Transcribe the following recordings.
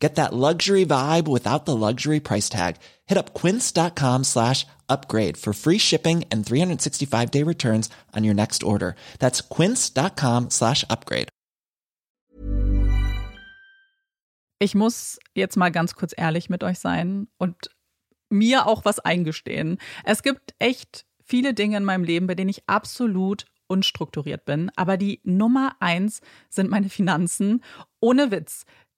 Get that luxury vibe without the luxury price tag. Hit up quince.com slash upgrade for free shipping and 365 day returns on your next order. That's quince.com slash upgrade. Ich muss jetzt mal ganz kurz ehrlich mit euch sein und mir auch was eingestehen. Es gibt echt viele Dinge in meinem Leben, bei denen ich absolut unstrukturiert bin. Aber die Nummer eins sind meine Finanzen. Ohne Witz.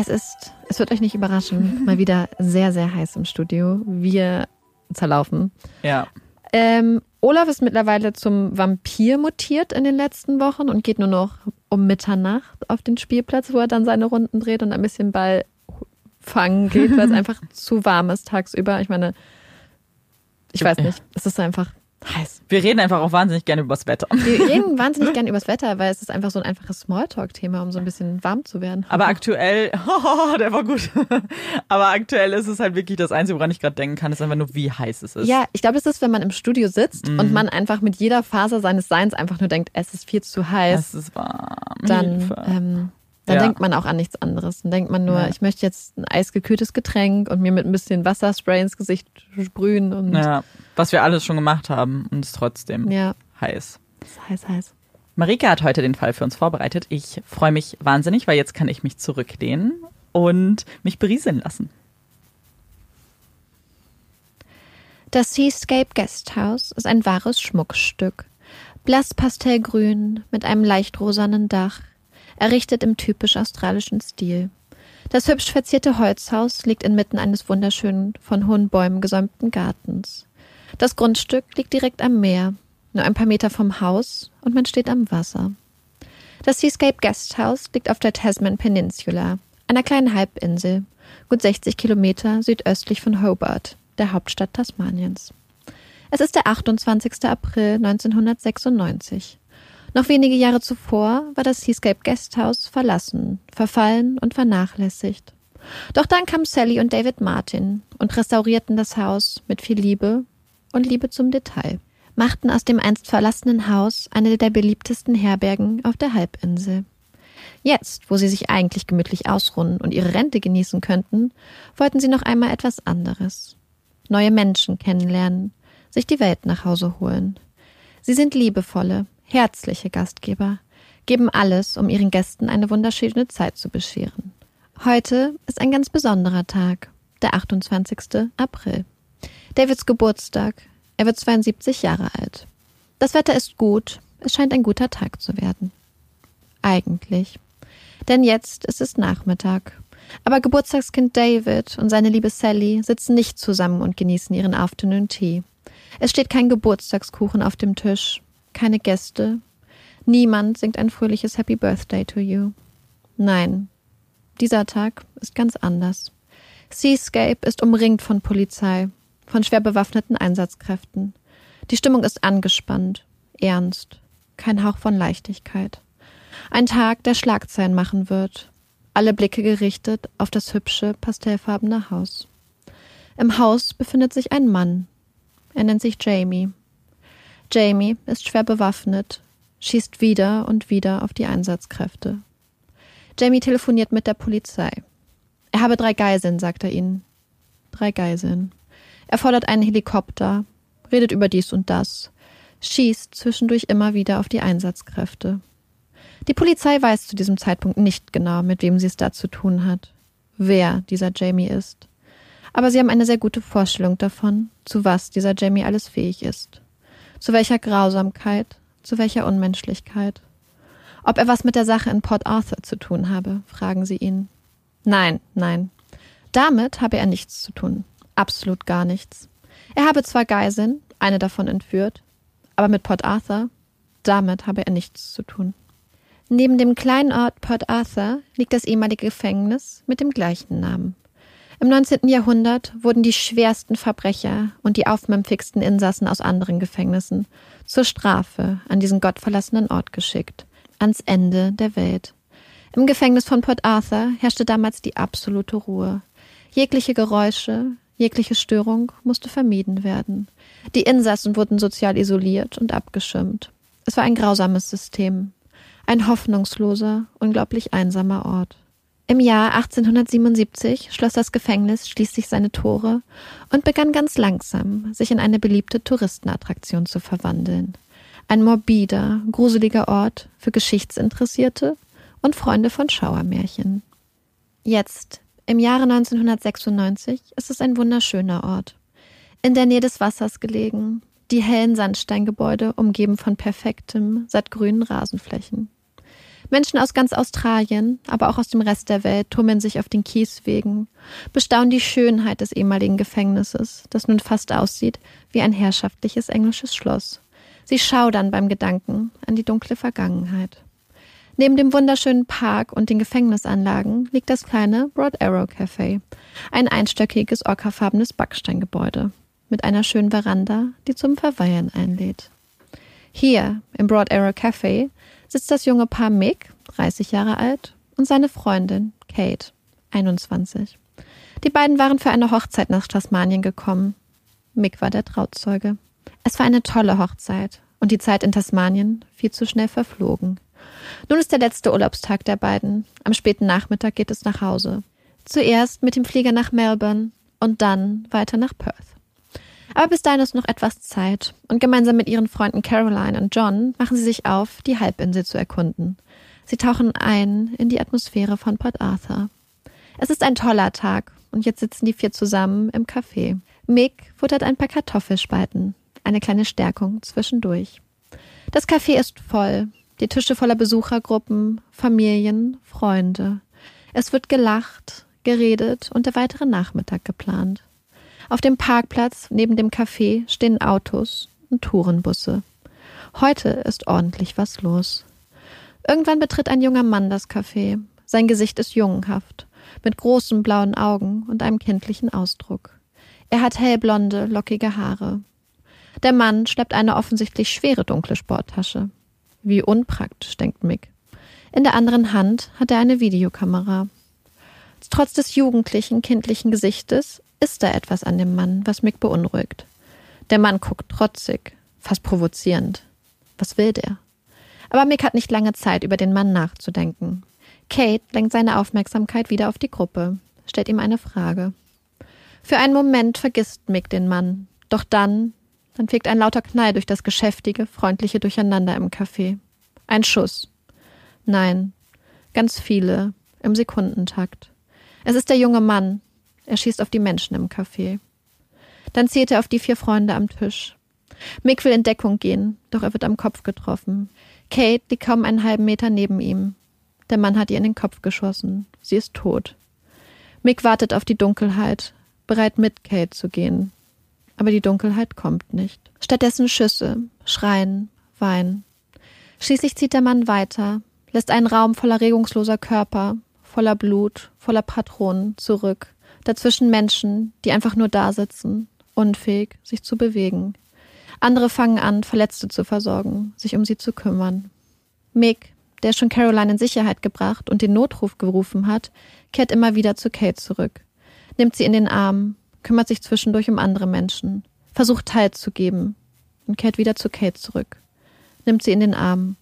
Es ist, es wird euch nicht überraschen, mal wieder sehr, sehr heiß im Studio. Wir zerlaufen. Ja. Ähm, Olaf ist mittlerweile zum Vampir mutiert in den letzten Wochen und geht nur noch um Mitternacht auf den Spielplatz, wo er dann seine Runden dreht und ein bisschen Ball fangen geht, weil es einfach zu warm ist tagsüber. Ich meine, ich weiß nicht, es ist einfach heiß. Wir reden einfach auch wahnsinnig gerne übers Wetter. Wir reden wahnsinnig gerne übers Wetter, weil es ist einfach so ein einfaches Smalltalk-Thema, um so ein bisschen warm zu werden. Aber aktuell, oh, der war gut. Aber aktuell ist es halt wirklich das Einzige, woran ich gerade denken kann, ist einfach nur, wie heiß es ist. Ja, ich glaube, das ist, wenn man im Studio sitzt mhm. und man einfach mit jeder Faser seines Seins einfach nur denkt, es ist viel zu heiß. Es ist warm. Dann, ähm, dann ja. denkt man auch an nichts anderes. Dann denkt man nur, ja. ich möchte jetzt ein eisgekühltes Getränk und mir mit ein bisschen Wasserspray ins Gesicht sprühen. Und ja, was wir alles schon gemacht haben und es trotzdem ja. heiß. Es ist heiß, heiß. Marika hat heute den Fall für uns vorbereitet. Ich freue mich wahnsinnig, weil jetzt kann ich mich zurücklehnen und mich berieseln lassen. Das Seascape Guesthouse ist ein wahres Schmuckstück. Blass Pastellgrün mit einem leicht rosanen Dach, errichtet im typisch australischen Stil. Das hübsch verzierte Holzhaus liegt inmitten eines wunderschönen, von hohen Bäumen gesäumten Gartens. Das Grundstück liegt direkt am Meer, nur ein paar Meter vom Haus und man steht am Wasser. Das Seascape Guesthouse liegt auf der Tasman Peninsula, einer kleinen Halbinsel, gut 60 Kilometer südöstlich von Hobart, der Hauptstadt Tasmaniens. Es ist der 28. April 1996. Noch wenige Jahre zuvor war das Seascape Guesthouse verlassen, verfallen und vernachlässigt. Doch dann kamen Sally und David Martin und restaurierten das Haus mit viel Liebe und Liebe zum Detail, machten aus dem einst verlassenen Haus eine der beliebtesten Herbergen auf der Halbinsel. Jetzt, wo sie sich eigentlich gemütlich ausruhen und ihre Rente genießen könnten, wollten sie noch einmal etwas anderes. Neue Menschen kennenlernen, sich die Welt nach Hause holen. Sie sind liebevolle, herzliche Gastgeber, geben alles, um ihren Gästen eine wunderschöne Zeit zu bescheren. Heute ist ein ganz besonderer Tag, der 28. April. Davids Geburtstag. Er wird 72 Jahre alt. Das Wetter ist gut. Es scheint ein guter Tag zu werden. Eigentlich. Denn jetzt ist es Nachmittag. Aber Geburtstagskind David und seine liebe Sally sitzen nicht zusammen und genießen ihren Afternoon Tea. Es steht kein Geburtstagskuchen auf dem Tisch, keine Gäste. Niemand singt ein fröhliches Happy Birthday to you. Nein, dieser Tag ist ganz anders. Seascape ist umringt von Polizei, von schwer bewaffneten Einsatzkräften. Die Stimmung ist angespannt, ernst, kein Hauch von Leichtigkeit. Ein Tag, der Schlagzeilen machen wird. Alle Blicke gerichtet auf das hübsche, pastellfarbene Haus. Im Haus befindet sich ein Mann. Er nennt sich Jamie. Jamie ist schwer bewaffnet, schießt wieder und wieder auf die Einsatzkräfte. Jamie telefoniert mit der Polizei. Er habe drei Geiseln, sagt er ihnen. Drei Geiseln. Er fordert einen Helikopter, redet über dies und das, schießt zwischendurch immer wieder auf die Einsatzkräfte. Die Polizei weiß zu diesem Zeitpunkt nicht genau, mit wem sie es da zu tun hat, wer dieser Jamie ist. Aber sie haben eine sehr gute Vorstellung davon, zu was dieser Jamie alles fähig ist. Zu welcher Grausamkeit, zu welcher Unmenschlichkeit. Ob er was mit der Sache in Port Arthur zu tun habe, fragen sie ihn. Nein, nein. Damit habe er nichts zu tun. Absolut gar nichts. Er habe zwar Geiseln, eine davon entführt, aber mit Port Arthur, damit habe er nichts zu tun. Neben dem kleinen Ort Port Arthur liegt das ehemalige Gefängnis mit dem gleichen Namen. Im 19. Jahrhundert wurden die schwersten Verbrecher und die aufmümpfigsten Insassen aus anderen Gefängnissen zur Strafe an diesen gottverlassenen Ort geschickt, ans Ende der Welt. Im Gefängnis von Port Arthur herrschte damals die absolute Ruhe. Jegliche Geräusche, jegliche Störung musste vermieden werden. Die Insassen wurden sozial isoliert und abgeschirmt. Es war ein grausames System, ein hoffnungsloser, unglaublich einsamer Ort. Im Jahr 1877 schloss das Gefängnis schließlich seine Tore und begann ganz langsam, sich in eine beliebte Touristenattraktion zu verwandeln. Ein morbider, gruseliger Ort für Geschichtsinteressierte und Freunde von Schauermärchen. Jetzt, im Jahre 1996, ist es ein wunderschöner Ort. In der Nähe des Wassers gelegen, die hellen Sandsteingebäude umgeben von perfektem, sattgrünen Rasenflächen. Menschen aus ganz Australien, aber auch aus dem Rest der Welt tummeln sich auf den Kieswegen, bestaunen die Schönheit des ehemaligen Gefängnisses, das nun fast aussieht wie ein herrschaftliches englisches Schloss. Sie schaudern beim Gedanken an die dunkle Vergangenheit. Neben dem wunderschönen Park und den Gefängnisanlagen liegt das kleine Broad Arrow Café, ein einstöckiges ockerfarbenes Backsteingebäude mit einer schönen Veranda, die zum Verweilen einlädt. Hier im Broad Arrow Café sitzt das junge Paar Mick, 30 Jahre alt, und seine Freundin Kate, 21. Die beiden waren für eine Hochzeit nach Tasmanien gekommen. Mick war der Trauzeuge. Es war eine tolle Hochzeit und die Zeit in Tasmanien viel zu schnell verflogen. Nun ist der letzte Urlaubstag der beiden. Am späten Nachmittag geht es nach Hause. Zuerst mit dem Flieger nach Melbourne und dann weiter nach Perth. Aber bis dahin ist noch etwas Zeit und gemeinsam mit ihren Freunden Caroline und John machen sie sich auf, die Halbinsel zu erkunden. Sie tauchen ein in die Atmosphäre von Port Arthur. Es ist ein toller Tag und jetzt sitzen die vier zusammen im Café. Mick futtert ein paar Kartoffelspalten, eine kleine Stärkung zwischendurch. Das Café ist voll. Die Tische voller Besuchergruppen, Familien, Freunde. Es wird gelacht, geredet und der weitere Nachmittag geplant. Auf dem Parkplatz neben dem Café stehen Autos und Tourenbusse. Heute ist ordentlich was los. Irgendwann betritt ein junger Mann das Café. Sein Gesicht ist jungenhaft, mit großen blauen Augen und einem kindlichen Ausdruck. Er hat hellblonde, lockige Haare. Der Mann schleppt eine offensichtlich schwere dunkle Sporttasche. Wie unpraktisch, denkt Mick. In der anderen Hand hat er eine Videokamera. Trotz des jugendlichen, kindlichen Gesichtes ist da etwas an dem Mann, was Mick beunruhigt. Der Mann guckt trotzig, fast provozierend. Was will der? Aber Mick hat nicht lange Zeit, über den Mann nachzudenken. Kate lenkt seine Aufmerksamkeit wieder auf die Gruppe, stellt ihm eine Frage. Für einen Moment vergisst Mick den Mann. Doch dann, dann fegt ein lauter Knall durch das geschäftige, freundliche Durcheinander im Café. Ein Schuss. Nein, ganz viele, im Sekundentakt. Es ist der junge Mann. Er schießt auf die Menschen im Café. Dann zielt er auf die vier Freunde am Tisch. Mick will in Deckung gehen, doch er wird am Kopf getroffen. Kate liegt kaum einen halben Meter neben ihm. Der Mann hat ihr in den Kopf geschossen. Sie ist tot. Mick wartet auf die Dunkelheit, bereit mit Kate zu gehen. Aber die Dunkelheit kommt nicht. Stattdessen Schüsse, Schreien, Wein. Schließlich zieht der Mann weiter, lässt einen Raum voller regungsloser Körper, voller Blut, voller Patronen zurück. Dazwischen Menschen, die einfach nur da sitzen, unfähig, sich zu bewegen. Andere fangen an, Verletzte zu versorgen, sich um sie zu kümmern. Mick, der schon Caroline in Sicherheit gebracht und den Notruf gerufen hat, kehrt immer wieder zu Kate zurück, nimmt sie in den Arm, kümmert sich zwischendurch um andere Menschen, versucht teilzugeben und kehrt wieder zu Kate zurück, nimmt sie in den Arm.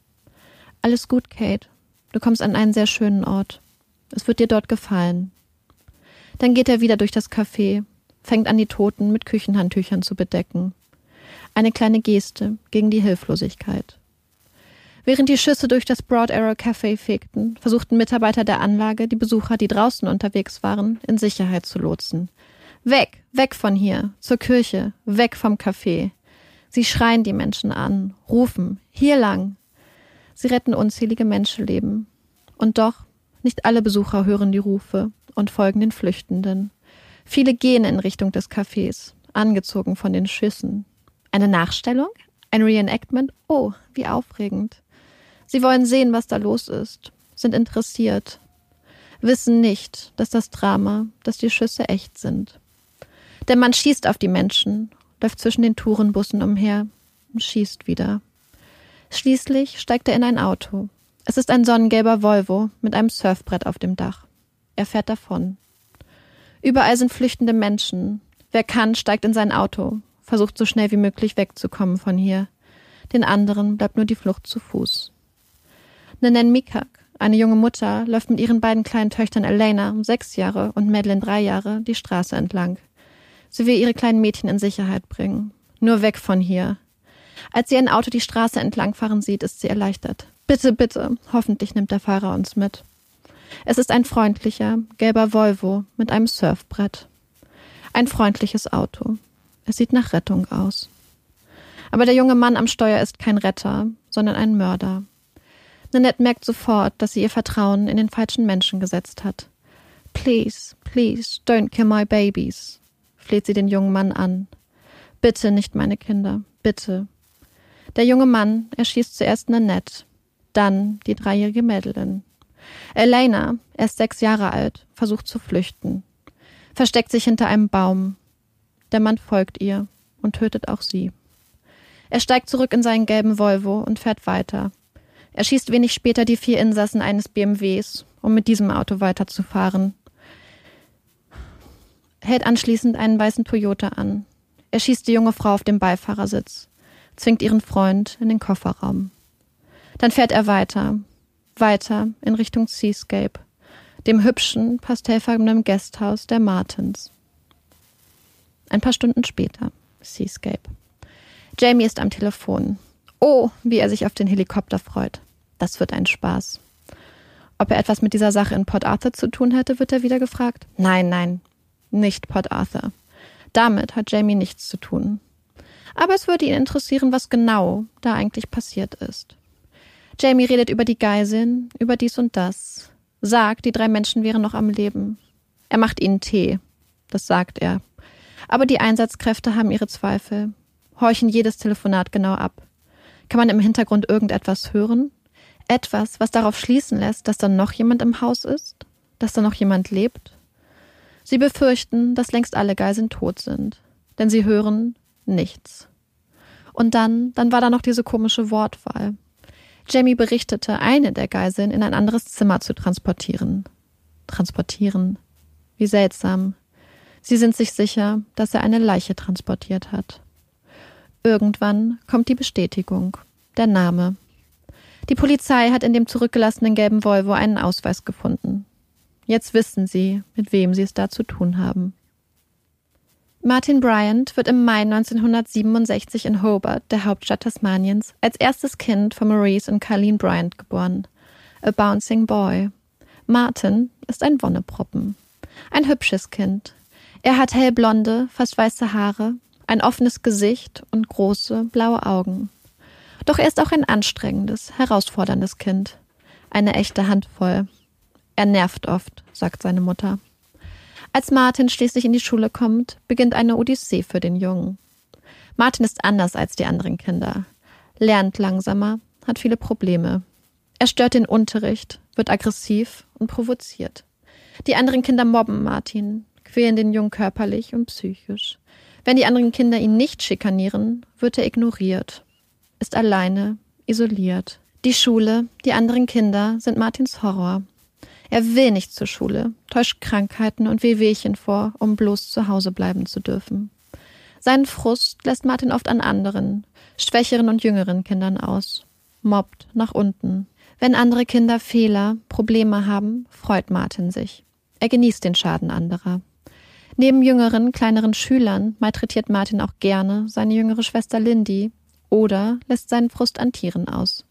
Alles gut, Kate. Du kommst an einen sehr schönen Ort. Es wird dir dort gefallen. Dann geht er wieder durch das Café, fängt an, die Toten mit Küchenhandtüchern zu bedecken. Eine kleine Geste gegen die Hilflosigkeit. Während die Schüsse durch das Broad Arrow Café fegten, versuchten Mitarbeiter der Anlage, die Besucher, die draußen unterwegs waren, in Sicherheit zu lotsen. Weg, weg von hier, zur Kirche, weg vom Café. Sie schreien die Menschen an, rufen, hier lang. Sie retten unzählige Menschenleben. Und doch, nicht alle Besucher hören die Rufe und folgen den Flüchtenden. Viele gehen in Richtung des Cafés, angezogen von den Schüssen, eine Nachstellung? Ein Reenactment? Oh, wie aufregend. Sie wollen sehen, was da los ist, sind interessiert, wissen nicht, dass das Drama, dass die Schüsse echt sind. Der Mann schießt auf die Menschen, läuft zwischen den Tourenbussen umher und schießt wieder. Schließlich steigt er in ein Auto. Es ist ein sonnengelber Volvo mit einem Surfbrett auf dem Dach. Er fährt davon. Überall sind flüchtende Menschen. Wer kann, steigt in sein Auto, versucht so schnell wie möglich wegzukommen von hier. Den anderen bleibt nur die Flucht zu Fuß. Nenen Mikak, eine junge Mutter, läuft mit ihren beiden kleinen Töchtern Elena, sechs Jahre, und Madeline, drei Jahre, die Straße entlang. Sie will ihre kleinen Mädchen in Sicherheit bringen. Nur weg von hier. Als sie ein Auto die Straße entlangfahren sieht, ist sie erleichtert. Bitte, bitte, hoffentlich nimmt der Fahrer uns mit. Es ist ein freundlicher, gelber Volvo mit einem Surfbrett. Ein freundliches Auto. Es sieht nach Rettung aus. Aber der junge Mann am Steuer ist kein Retter, sondern ein Mörder. Nanette merkt sofort, dass sie ihr Vertrauen in den falschen Menschen gesetzt hat. Please, please, don't kill my babies, fleht sie den jungen Mann an. Bitte nicht meine Kinder, bitte. Der junge Mann erschießt zuerst Nanette, dann die dreijährige Madeline. Elena, erst sechs Jahre alt, versucht zu flüchten, versteckt sich hinter einem Baum, der Mann folgt ihr und tötet auch sie. Er steigt zurück in seinen gelben Volvo und fährt weiter. Er schießt wenig später die vier Insassen eines BMWs, um mit diesem Auto weiterzufahren. Hält anschließend einen weißen Toyota an. Er schießt die junge Frau auf dem Beifahrersitz, zwingt ihren Freund in den Kofferraum. Dann fährt er weiter, weiter in Richtung Seascape, dem hübschen, pastellfarbenen Gasthaus der Martins. Ein paar Stunden später. Seascape. Jamie ist am Telefon. Oh, wie er sich auf den Helikopter freut. Das wird ein Spaß. Ob er etwas mit dieser Sache in Port Arthur zu tun hätte, wird er wieder gefragt. Nein, nein, nicht Port Arthur. Damit hat Jamie nichts zu tun. Aber es würde ihn interessieren, was genau da eigentlich passiert ist. Jamie redet über die Geiseln, über dies und das. Sagt, die drei Menschen wären noch am Leben. Er macht ihnen Tee. Das sagt er. Aber die Einsatzkräfte haben ihre Zweifel, horchen jedes Telefonat genau ab. Kann man im Hintergrund irgendetwas hören? Etwas, was darauf schließen lässt, dass da noch jemand im Haus ist? Dass da noch jemand lebt? Sie befürchten, dass längst alle Geiseln tot sind. Denn sie hören nichts. Und dann, dann war da noch diese komische Wortwahl. Jamie berichtete, eine der Geiseln in ein anderes Zimmer zu transportieren. Transportieren. Wie seltsam. Sie sind sich sicher, dass er eine Leiche transportiert hat. Irgendwann kommt die Bestätigung. Der Name. Die Polizei hat in dem zurückgelassenen gelben Volvo einen Ausweis gefunden. Jetzt wissen sie, mit wem sie es da zu tun haben. Martin Bryant wird im Mai 1967 in Hobart, der Hauptstadt Tasmaniens, als erstes Kind von Maurice und Carleen Bryant geboren. A Bouncing Boy. Martin ist ein Wonneproppen. Ein hübsches Kind. Er hat hellblonde, fast weiße Haare, ein offenes Gesicht und große, blaue Augen. Doch er ist auch ein anstrengendes, herausforderndes Kind. Eine echte Handvoll. Er nervt oft, sagt seine Mutter. Als Martin schließlich in die Schule kommt, beginnt eine Odyssee für den Jungen. Martin ist anders als die anderen Kinder, lernt langsamer, hat viele Probleme. Er stört den Unterricht, wird aggressiv und provoziert. Die anderen Kinder mobben Martin, quälen den Jungen körperlich und psychisch. Wenn die anderen Kinder ihn nicht schikanieren, wird er ignoriert, ist alleine, isoliert. Die Schule, die anderen Kinder sind Martins Horror. Er will nicht zur Schule, täuscht Krankheiten und Wehwehchen vor, um bloß zu Hause bleiben zu dürfen. Seinen Frust lässt Martin oft an anderen, schwächeren und jüngeren Kindern aus, mobbt nach unten. Wenn andere Kinder Fehler, Probleme haben, freut Martin sich. Er genießt den Schaden anderer. Neben jüngeren, kleineren Schülern malträtiert Martin auch gerne seine jüngere Schwester Lindy oder lässt seinen Frust an Tieren aus.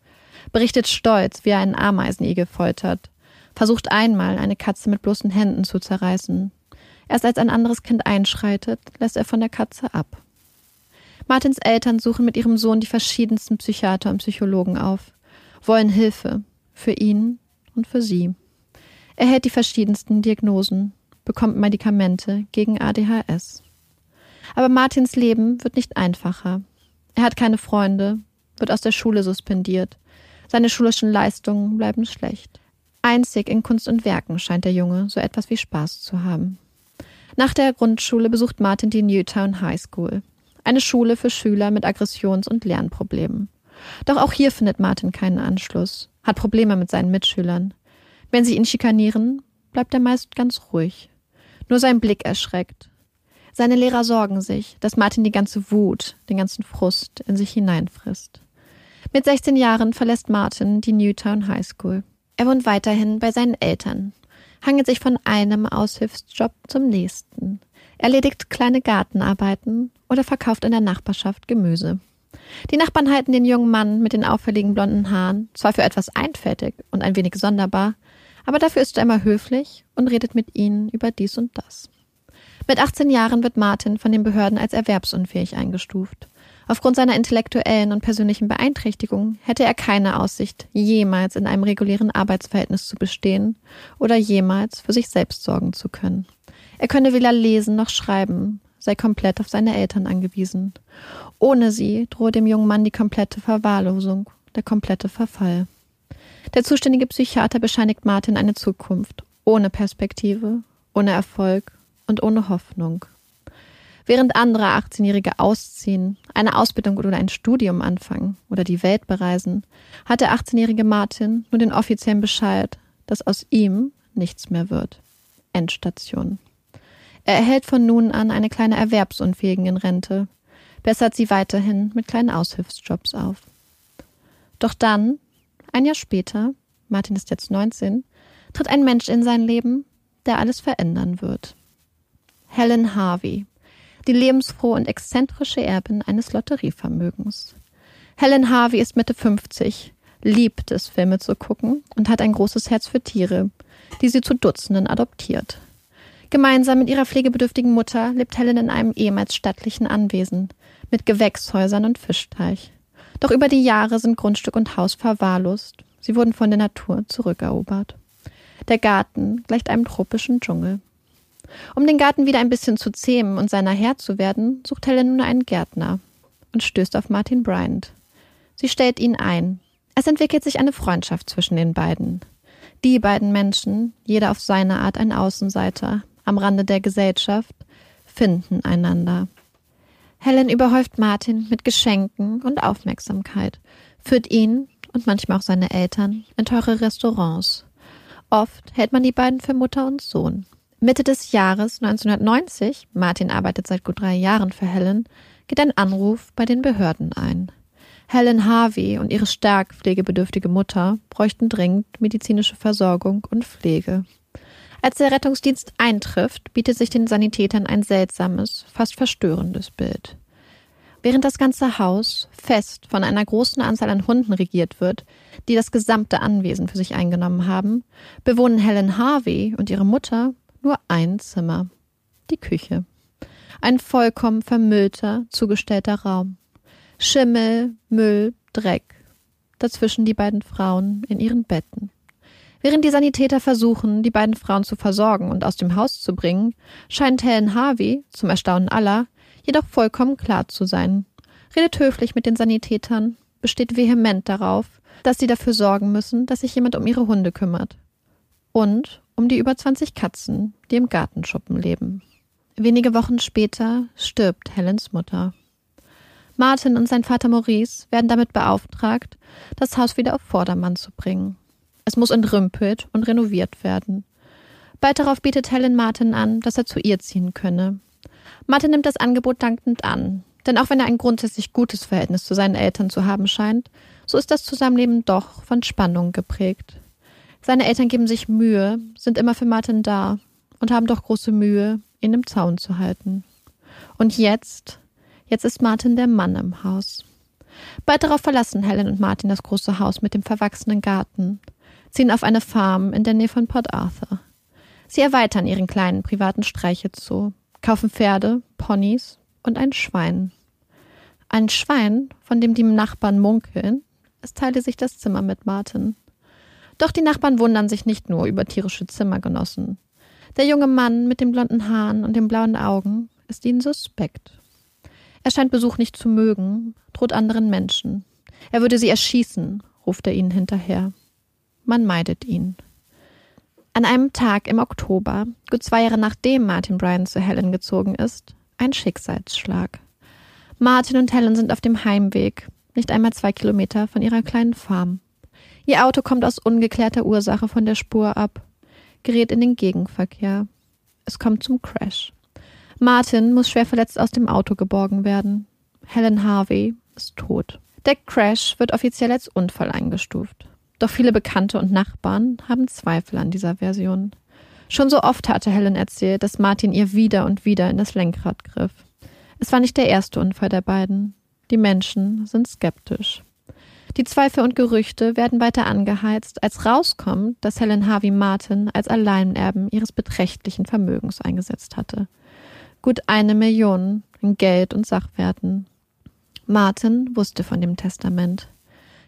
Berichtet stolz, wie er einen Ameisenigel foltert versucht einmal, eine Katze mit bloßen Händen zu zerreißen. Erst als ein anderes Kind einschreitet, lässt er von der Katze ab. Martins Eltern suchen mit ihrem Sohn die verschiedensten Psychiater und Psychologen auf, wollen Hilfe für ihn und für sie. Er hält die verschiedensten Diagnosen, bekommt Medikamente gegen ADHS. Aber Martins Leben wird nicht einfacher. Er hat keine Freunde, wird aus der Schule suspendiert. Seine schulischen Leistungen bleiben schlecht. Einzig in Kunst und Werken scheint der Junge so etwas wie Spaß zu haben. Nach der Grundschule besucht Martin die Newtown High School, eine Schule für Schüler mit Aggressions- und Lernproblemen. Doch auch hier findet Martin keinen Anschluss, hat Probleme mit seinen Mitschülern. Wenn sie ihn schikanieren, bleibt er meist ganz ruhig. Nur sein Blick erschreckt. Seine Lehrer sorgen sich, dass Martin die ganze Wut, den ganzen Frust in sich hineinfrisst. Mit 16 Jahren verlässt Martin die Newtown High School. Er wohnt weiterhin bei seinen Eltern, hangelt sich von einem Aushilfsjob zum nächsten, erledigt kleine Gartenarbeiten oder verkauft in der Nachbarschaft Gemüse. Die Nachbarn halten den jungen Mann mit den auffälligen blonden Haaren zwar für etwas einfältig und ein wenig sonderbar, aber dafür ist er immer höflich und redet mit ihnen über dies und das. Mit 18 Jahren wird Martin von den Behörden als erwerbsunfähig eingestuft. Aufgrund seiner intellektuellen und persönlichen Beeinträchtigung hätte er keine Aussicht, jemals in einem regulären Arbeitsverhältnis zu bestehen oder jemals für sich selbst sorgen zu können. Er könne weder lesen noch schreiben, sei komplett auf seine Eltern angewiesen. Ohne sie drohe dem jungen Mann die komplette Verwahrlosung, der komplette Verfall. Der zuständige Psychiater bescheinigt Martin eine Zukunft ohne Perspektive, ohne Erfolg und ohne Hoffnung. Während andere 18-Jährige ausziehen, eine Ausbildung oder ein Studium anfangen oder die Welt bereisen, hat der 18-jährige Martin nur den offiziellen Bescheid, dass aus ihm nichts mehr wird. Endstation. Er erhält von nun an eine kleine erwerbsunfähigen Rente, bessert sie weiterhin mit kleinen Aushilfsjobs auf. Doch dann, ein Jahr später, Martin ist jetzt 19, tritt ein Mensch in sein Leben, der alles verändern wird. Helen Harvey, die lebensfrohe und exzentrische Erbin eines Lotterievermögens. Helen Harvey ist Mitte 50, liebt es, Filme zu gucken und hat ein großes Herz für Tiere, die sie zu Dutzenden adoptiert. Gemeinsam mit ihrer pflegebedürftigen Mutter lebt Helen in einem ehemals stattlichen Anwesen mit Gewächshäusern und Fischteich. Doch über die Jahre sind Grundstück und Haus verwahrlost. Sie wurden von der Natur zurückerobert. Der Garten gleicht einem tropischen Dschungel. Um den Garten wieder ein bisschen zu zähmen und seiner Herr zu werden, sucht Helen nun einen Gärtner und stößt auf Martin Bryant. Sie stellt ihn ein. Es entwickelt sich eine Freundschaft zwischen den beiden. Die beiden Menschen, jeder auf seine Art ein Außenseiter, am Rande der Gesellschaft, finden einander. Helen überhäuft Martin mit Geschenken und Aufmerksamkeit, führt ihn und manchmal auch seine Eltern in teure Restaurants. Oft hält man die beiden für Mutter und Sohn. Mitte des Jahres 1990, Martin arbeitet seit gut drei Jahren für Helen, geht ein Anruf bei den Behörden ein. Helen Harvey und ihre stark pflegebedürftige Mutter bräuchten dringend medizinische Versorgung und Pflege. Als der Rettungsdienst eintrifft, bietet sich den Sanitätern ein seltsames, fast verstörendes Bild. Während das ganze Haus fest von einer großen Anzahl an Hunden regiert wird, die das gesamte Anwesen für sich eingenommen haben, bewohnen Helen Harvey und ihre Mutter nur ein Zimmer, die Küche. Ein vollkommen vermüllter, zugestellter Raum. Schimmel, Müll, Dreck. Dazwischen die beiden Frauen in ihren Betten. Während die Sanitäter versuchen, die beiden Frauen zu versorgen und aus dem Haus zu bringen, scheint Helen Harvey, zum Erstaunen aller, jedoch vollkommen klar zu sein. Redet höflich mit den Sanitätern, besteht vehement darauf, dass sie dafür sorgen müssen, dass sich jemand um ihre Hunde kümmert. Und um die über 20 Katzen, die im Gartenschuppen leben. Wenige Wochen später stirbt Helens Mutter. Martin und sein Vater Maurice werden damit beauftragt, das Haus wieder auf Vordermann zu bringen. Es muss entrümpelt und renoviert werden. Bald darauf bietet Helen Martin an, dass er zu ihr ziehen könne. Martin nimmt das Angebot dankend an, denn auch wenn er ein grundsätzlich gutes Verhältnis zu seinen Eltern zu haben scheint, so ist das Zusammenleben doch von Spannung geprägt. Seine Eltern geben sich Mühe, sind immer für Martin da und haben doch große Mühe, ihn im Zaun zu halten. Und jetzt, jetzt ist Martin der Mann im Haus. Bald darauf verlassen Helen und Martin das große Haus mit dem verwachsenen Garten, ziehen auf eine Farm in der Nähe von Port Arthur. Sie erweitern ihren kleinen privaten Streichelzoo, kaufen Pferde, Ponys und ein Schwein. Ein Schwein, von dem die Nachbarn munkeln, es teile sich das Zimmer mit Martin. Doch die Nachbarn wundern sich nicht nur über tierische Zimmergenossen. Der junge Mann mit den blonden Haaren und den blauen Augen ist ihnen suspekt. Er scheint Besuch nicht zu mögen, droht anderen Menschen. Er würde sie erschießen, ruft er ihnen hinterher man meidet ihn. An einem Tag im Oktober, gut zwei Jahre nachdem Martin Bryan zu Helen gezogen ist, ein Schicksalsschlag. Martin und Helen sind auf dem Heimweg, nicht einmal zwei Kilometer von ihrer kleinen Farm. Ihr Auto kommt aus ungeklärter Ursache von der Spur ab, gerät in den Gegenverkehr. Es kommt zum Crash. Martin muss schwer verletzt aus dem Auto geborgen werden. Helen Harvey ist tot. Der Crash wird offiziell als Unfall eingestuft. Doch viele Bekannte und Nachbarn haben Zweifel an dieser Version. Schon so oft hatte Helen erzählt, dass Martin ihr wieder und wieder in das Lenkrad griff. Es war nicht der erste Unfall der beiden. Die Menschen sind skeptisch. Die Zweifel und Gerüchte werden weiter angeheizt, als rauskommt, dass Helen Harvey Martin als Alleinerben ihres beträchtlichen Vermögens eingesetzt hatte. Gut eine Million in Geld und Sachwerten. Martin wusste von dem Testament.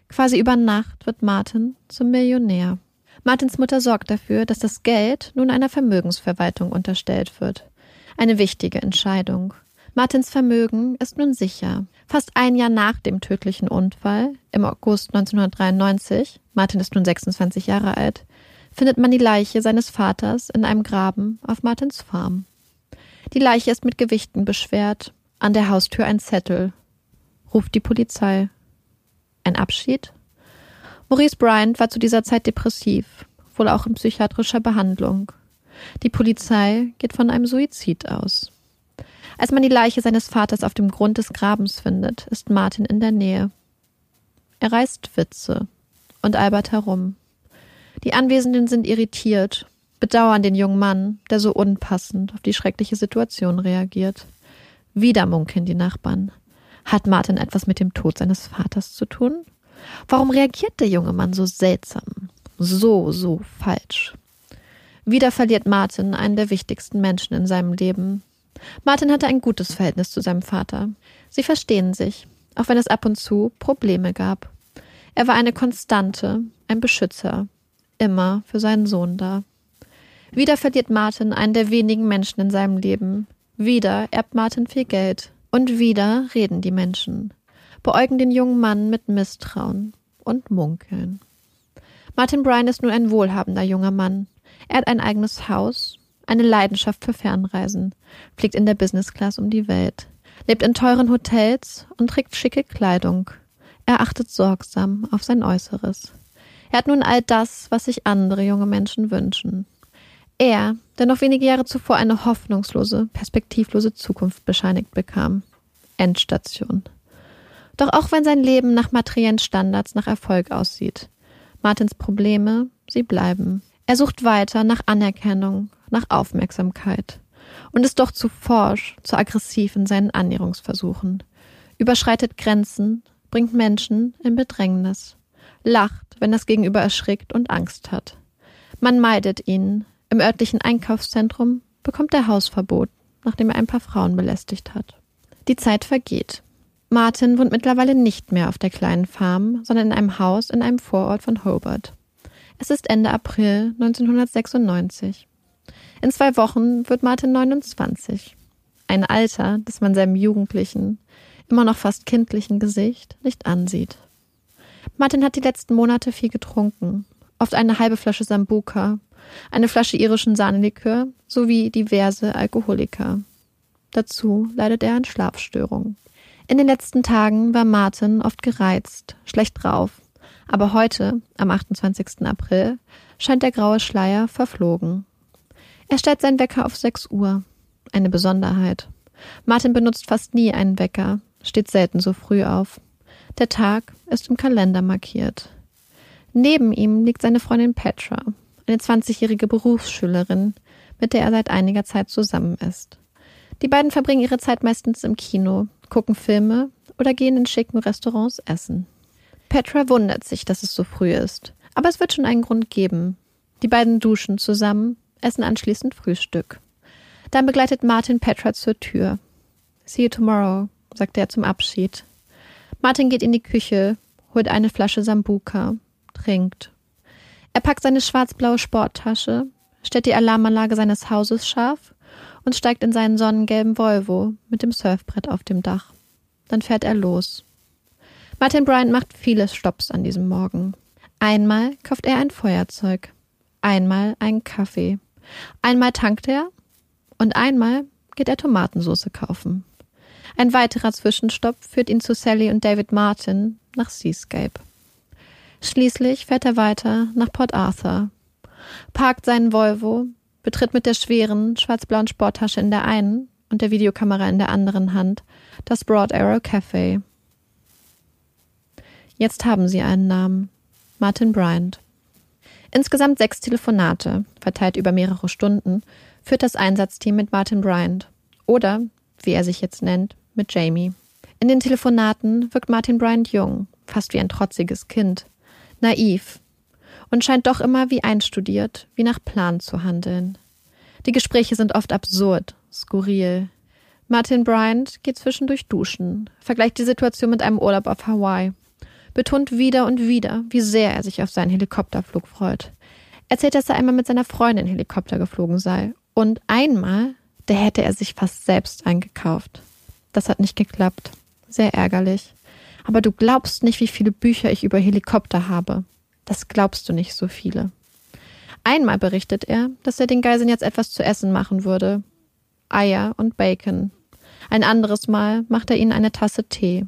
Quasi über Nacht wird Martin zum Millionär. Martins Mutter sorgt dafür, dass das Geld nun einer Vermögensverwaltung unterstellt wird. Eine wichtige Entscheidung. Martins Vermögen ist nun sicher. Fast ein Jahr nach dem tödlichen Unfall, im August 1993, Martin ist nun 26 Jahre alt, findet man die Leiche seines Vaters in einem Graben auf Martins Farm. Die Leiche ist mit Gewichten beschwert, an der Haustür ein Zettel. Ruft die Polizei. Ein Abschied? Maurice Bryant war zu dieser Zeit depressiv, wohl auch in psychiatrischer Behandlung. Die Polizei geht von einem Suizid aus. Als man die Leiche seines Vaters auf dem Grund des Grabens findet, ist Martin in der Nähe. Er reißt Witze und albert herum. Die Anwesenden sind irritiert, bedauern den jungen Mann, der so unpassend auf die schreckliche Situation reagiert. Wieder munkeln die Nachbarn. Hat Martin etwas mit dem Tod seines Vaters zu tun? Warum reagiert der junge Mann so seltsam, so, so falsch? Wieder verliert Martin einen der wichtigsten Menschen in seinem Leben. Martin hatte ein gutes Verhältnis zu seinem Vater. Sie verstehen sich. auch wenn es ab und zu Probleme gab. Er war eine Konstante, ein Beschützer, immer für seinen Sohn da. Wieder verliert Martin einen der wenigen Menschen in seinem Leben. Wieder erbt Martin viel Geld. Und wieder reden die Menschen, beäugen den jungen Mann mit Misstrauen und Munkeln. Martin Bryan ist nun ein wohlhabender junger Mann. Er hat ein eigenes Haus, eine Leidenschaft für Fernreisen, fliegt in der Business Class um die Welt, lebt in teuren Hotels und trägt schicke Kleidung. Er achtet sorgsam auf sein Äußeres. Er hat nun all das, was sich andere junge Menschen wünschen. Er, der noch wenige Jahre zuvor eine hoffnungslose, perspektivlose Zukunft bescheinigt bekam. Endstation. Doch auch wenn sein Leben nach materiellen Standards nach Erfolg aussieht, Martins Probleme, sie bleiben. Er sucht weiter nach Anerkennung, nach Aufmerksamkeit und ist doch zu forsch, zu aggressiv in seinen Annäherungsversuchen, überschreitet Grenzen, bringt Menschen in Bedrängnis, lacht, wenn das Gegenüber erschrickt und Angst hat. Man meidet ihn. Im örtlichen Einkaufszentrum bekommt er Hausverbot, nachdem er ein paar Frauen belästigt hat. Die Zeit vergeht. Martin wohnt mittlerweile nicht mehr auf der kleinen Farm, sondern in einem Haus in einem Vorort von Hobart. Es ist Ende April 1996. In zwei Wochen wird Martin 29. Ein Alter, das man seinem jugendlichen, immer noch fast kindlichen Gesicht nicht ansieht. Martin hat die letzten Monate viel getrunken. Oft eine halbe Flasche Sambuka, eine Flasche irischen Sahnelikör sowie diverse Alkoholiker. Dazu leidet er an Schlafstörungen. In den letzten Tagen war Martin oft gereizt, schlecht drauf. Aber heute, am 28. April, scheint der graue Schleier verflogen. Er stellt seinen Wecker auf 6 Uhr. Eine Besonderheit. Martin benutzt fast nie einen Wecker, steht selten so früh auf. Der Tag ist im Kalender markiert. Neben ihm liegt seine Freundin Petra, eine 20-jährige Berufsschülerin, mit der er seit einiger Zeit zusammen ist. Die beiden verbringen ihre Zeit meistens im Kino, gucken Filme oder gehen in schicken Restaurants essen. Petra wundert sich, dass es so früh ist, aber es wird schon einen Grund geben. Die beiden duschen zusammen, essen anschließend Frühstück. Dann begleitet Martin Petra zur Tür. See you tomorrow, sagt er zum Abschied. Martin geht in die Küche, holt eine Flasche Sambuka, trinkt. Er packt seine schwarz-blaue Sporttasche, stellt die Alarmanlage seines Hauses scharf und steigt in seinen sonnengelben Volvo mit dem Surfbrett auf dem Dach. Dann fährt er los. Martin Bryant macht viele Stops an diesem Morgen. Einmal kauft er ein Feuerzeug, einmal einen Kaffee, einmal tankt er und einmal geht er Tomatensauce kaufen. Ein weiterer Zwischenstopp führt ihn zu Sally und David Martin nach Seascape. Schließlich fährt er weiter nach Port Arthur, parkt seinen Volvo, betritt mit der schweren, schwarz-blauen Sporttasche in der einen und der Videokamera in der anderen Hand das Broad Arrow Cafe. Jetzt haben sie einen Namen. Martin Bryant. Insgesamt sechs Telefonate, verteilt über mehrere Stunden, führt das Einsatzteam mit Martin Bryant. Oder, wie er sich jetzt nennt, mit Jamie. In den Telefonaten wirkt Martin Bryant jung, fast wie ein trotziges Kind, naiv und scheint doch immer wie einstudiert, wie nach Plan zu handeln. Die Gespräche sind oft absurd, skurril. Martin Bryant geht zwischendurch duschen, vergleicht die Situation mit einem Urlaub auf Hawaii, betont wieder und wieder, wie sehr er sich auf seinen Helikopterflug freut. Erzählt, dass er einmal mit seiner Freundin Helikopter geflogen sei und einmal, da hätte er sich fast selbst eingekauft. Das hat nicht geklappt. Sehr ärgerlich. Aber du glaubst nicht, wie viele Bücher ich über Helikopter habe. Das glaubst du nicht so viele. Einmal berichtet er, dass er den Geiseln jetzt etwas zu essen machen würde. Eier und Bacon. Ein anderes Mal macht er ihnen eine Tasse Tee.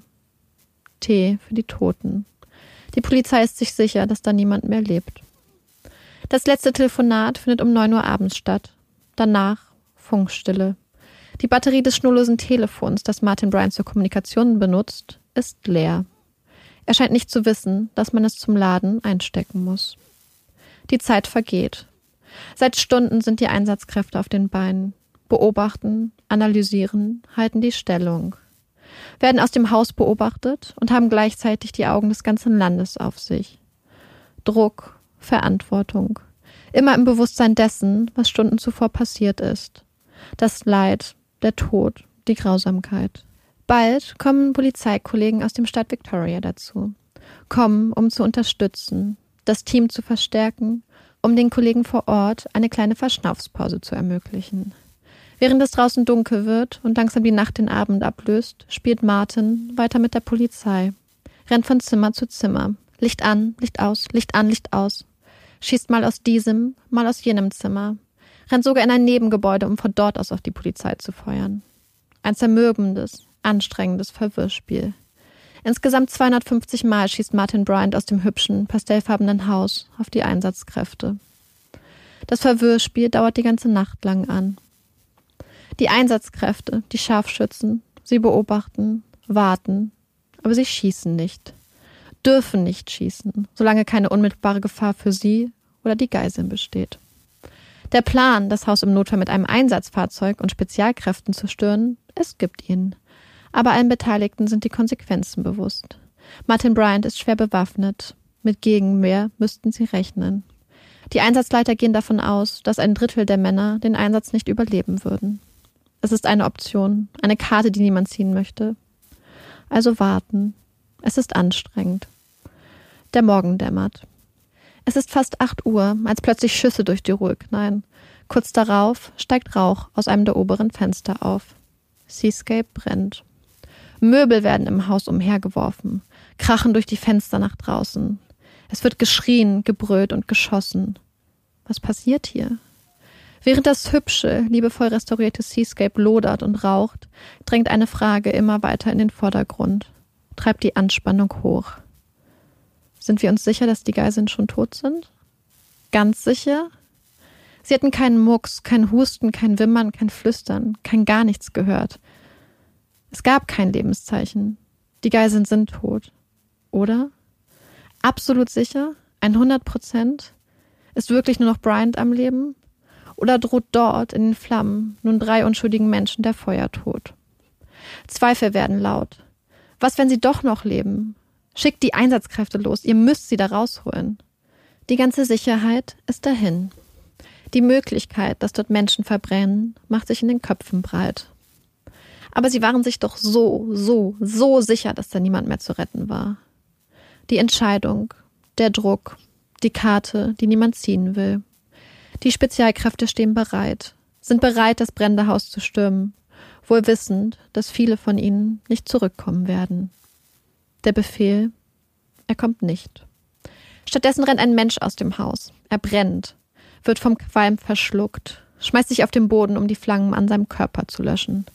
Tee für die Toten. Die Polizei ist sich sicher, dass da niemand mehr lebt. Das letzte Telefonat findet um neun Uhr abends statt. Danach Funkstille. Die Batterie des schnurlosen Telefons, das Martin Bryan zur Kommunikation benutzt, ist leer. Er scheint nicht zu wissen, dass man es zum Laden einstecken muss. Die Zeit vergeht. Seit Stunden sind die Einsatzkräfte auf den Beinen, beobachten, analysieren, halten die Stellung, werden aus dem Haus beobachtet und haben gleichzeitig die Augen des ganzen Landes auf sich. Druck, Verantwortung, immer im Bewusstsein dessen, was Stunden zuvor passiert ist. Das Leid, der Tod, die Grausamkeit. Bald kommen Polizeikollegen aus dem Stadt Victoria dazu. Kommen, um zu unterstützen, das Team zu verstärken, um den Kollegen vor Ort eine kleine Verschnaufspause zu ermöglichen. Während es draußen dunkel wird und langsam die Nacht den Abend ablöst, spielt Martin weiter mit der Polizei, rennt von Zimmer zu Zimmer, Licht an, Licht aus, Licht an, Licht aus, schießt mal aus diesem, mal aus jenem Zimmer, rennt sogar in ein Nebengebäude, um von dort aus auf die Polizei zu feuern. Ein zermürbendes, anstrengendes Verwirrspiel. Insgesamt 250 Mal schießt Martin Bryant aus dem hübschen, pastellfarbenen Haus auf die Einsatzkräfte. Das Verwirrspiel dauert die ganze Nacht lang an. Die Einsatzkräfte, die Scharfschützen, sie beobachten, warten, aber sie schießen nicht, dürfen nicht schießen, solange keine unmittelbare Gefahr für sie oder die Geiseln besteht. Der Plan, das Haus im Notfall mit einem Einsatzfahrzeug und Spezialkräften zu stören, es gibt ihn. Aber allen Beteiligten sind die Konsequenzen bewusst. Martin Bryant ist schwer bewaffnet. Mit Gegenwehr müssten sie rechnen. Die Einsatzleiter gehen davon aus, dass ein Drittel der Männer den Einsatz nicht überleben würden. Es ist eine Option, eine Karte, die niemand ziehen möchte. Also warten. Es ist anstrengend. Der Morgen dämmert. Es ist fast acht Uhr, als plötzlich Schüsse durch die Ruhe knallen. Kurz darauf steigt Rauch aus einem der oberen Fenster auf. Seascape brennt. Möbel werden im Haus umhergeworfen, krachen durch die Fenster nach draußen. Es wird geschrien, gebrüllt und geschossen. Was passiert hier? Während das hübsche, liebevoll restaurierte Seascape lodert und raucht, drängt eine Frage immer weiter in den Vordergrund, treibt die Anspannung hoch. Sind wir uns sicher, dass die Geiseln schon tot sind? Ganz sicher? Sie hatten keinen Mucks, kein Husten, kein Wimmern, kein Flüstern, kein gar nichts gehört. Es gab kein Lebenszeichen. Die Geiseln sind tot. Oder? Absolut sicher? 100 Prozent? Ist wirklich nur noch Bryant am Leben? Oder droht dort in den Flammen nun drei unschuldigen Menschen der Feuertod? Zweifel werden laut. Was, wenn sie doch noch leben? Schickt die Einsatzkräfte los, ihr müsst sie da rausholen. Die ganze Sicherheit ist dahin. Die Möglichkeit, dass dort Menschen verbrennen, macht sich in den Köpfen breit. Aber sie waren sich doch so, so, so sicher, dass da niemand mehr zu retten war. Die Entscheidung, der Druck, die Karte, die niemand ziehen will. Die Spezialkräfte stehen bereit, sind bereit, das brennende Haus zu stürmen, wohl wissend, dass viele von ihnen nicht zurückkommen werden. Der Befehl, er kommt nicht. Stattdessen rennt ein Mensch aus dem Haus. Er brennt, wird vom Qualm verschluckt, schmeißt sich auf den Boden, um die Flammen an seinem Körper zu löschen.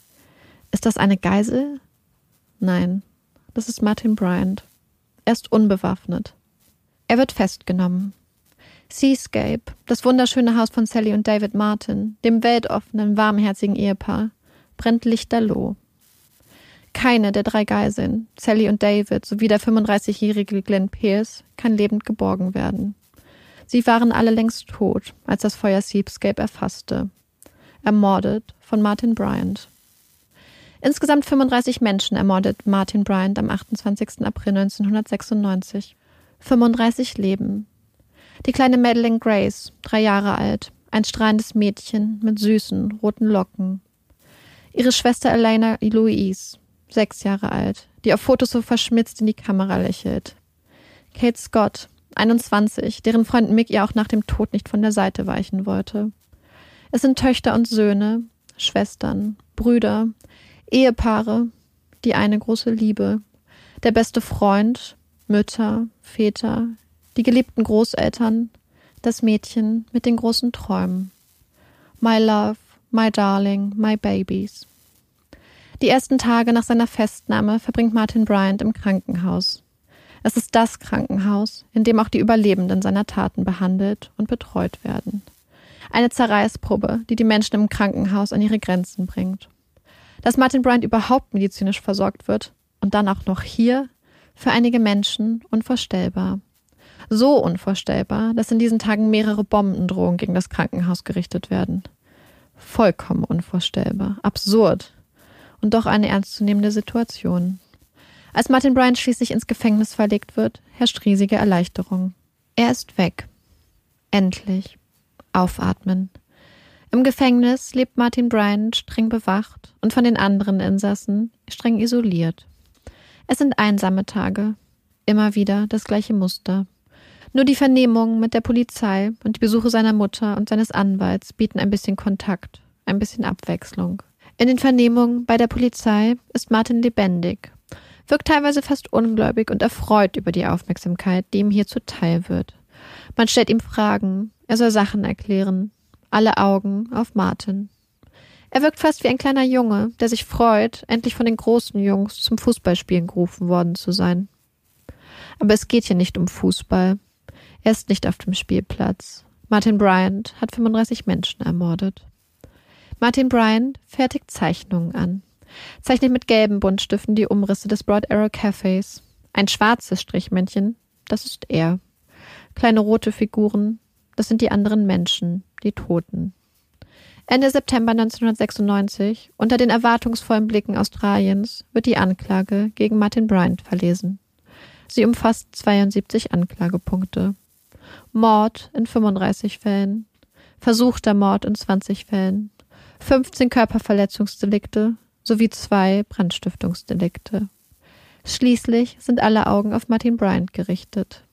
Ist das eine Geisel? Nein, das ist Martin Bryant. Er ist unbewaffnet. Er wird festgenommen. Seascape, das wunderschöne Haus von Sally und David Martin, dem weltoffenen, warmherzigen Ehepaar, brennt lichterloh. Keine der drei Geiseln, Sally und David sowie der 35-jährige Glenn Pierce, kann lebend geborgen werden. Sie waren alle längst tot, als das Feuer Seascape erfasste. Ermordet von Martin Bryant. Insgesamt 35 Menschen ermordet Martin Bryant am 28. April 1996. 35 Leben. Die kleine Madeleine Grace, drei Jahre alt, ein strahlendes Mädchen mit süßen, roten Locken. Ihre Schwester Elena Louise, sechs Jahre alt, die auf Fotos so verschmitzt in die Kamera lächelt. Kate Scott, 21, deren Freund Mick ihr auch nach dem Tod nicht von der Seite weichen wollte. Es sind Töchter und Söhne, Schwestern, Brüder, Ehepaare, die eine große Liebe, der beste Freund, Mütter, Väter, die geliebten Großeltern, das Mädchen mit den großen Träumen. My love, my darling, my babies. Die ersten Tage nach seiner Festnahme verbringt Martin Bryant im Krankenhaus. Es ist das Krankenhaus, in dem auch die Überlebenden seiner Taten behandelt und betreut werden. Eine Zerreißprobe, die die Menschen im Krankenhaus an ihre Grenzen bringt. Dass Martin Bryant überhaupt medizinisch versorgt wird und dann auch noch hier, für einige Menschen unvorstellbar. So unvorstellbar, dass in diesen Tagen mehrere Bombendrohungen gegen das Krankenhaus gerichtet werden. Vollkommen unvorstellbar, absurd, und doch eine ernstzunehmende Situation. Als Martin Bryant schließlich ins Gefängnis verlegt wird, herrscht riesige Erleichterung. Er ist weg. Endlich. Aufatmen. Im Gefängnis lebt Martin Bryant streng bewacht und von den anderen Insassen streng isoliert. Es sind einsame Tage. Immer wieder das gleiche Muster. Nur die Vernehmungen mit der Polizei und die Besuche seiner Mutter und seines Anwalts bieten ein bisschen Kontakt, ein bisschen Abwechslung. In den Vernehmungen bei der Polizei ist Martin lebendig, wirkt teilweise fast ungläubig und erfreut über die Aufmerksamkeit, die ihm hier zuteil wird. Man stellt ihm Fragen, er soll Sachen erklären, alle Augen auf Martin. Er wirkt fast wie ein kleiner Junge, der sich freut, endlich von den großen Jungs zum Fußballspielen gerufen worden zu sein. Aber es geht hier nicht um Fußball. Er ist nicht auf dem Spielplatz. Martin Bryant hat 35 Menschen ermordet. Martin Bryant fertigt Zeichnungen an. Zeichnet mit gelben Buntstiften die Umrisse des Broad Arrow Cafés. Ein schwarzes Strichmännchen, das ist er. Kleine rote Figuren, das sind die anderen Menschen, die Toten. Ende September 1996, unter den erwartungsvollen Blicken Australiens, wird die Anklage gegen Martin Bryant verlesen. Sie umfasst 72 Anklagepunkte. Mord in 35 Fällen, versuchter Mord in 20 Fällen, 15 Körperverletzungsdelikte sowie zwei Brandstiftungsdelikte. Schließlich sind alle Augen auf Martin Bryant gerichtet.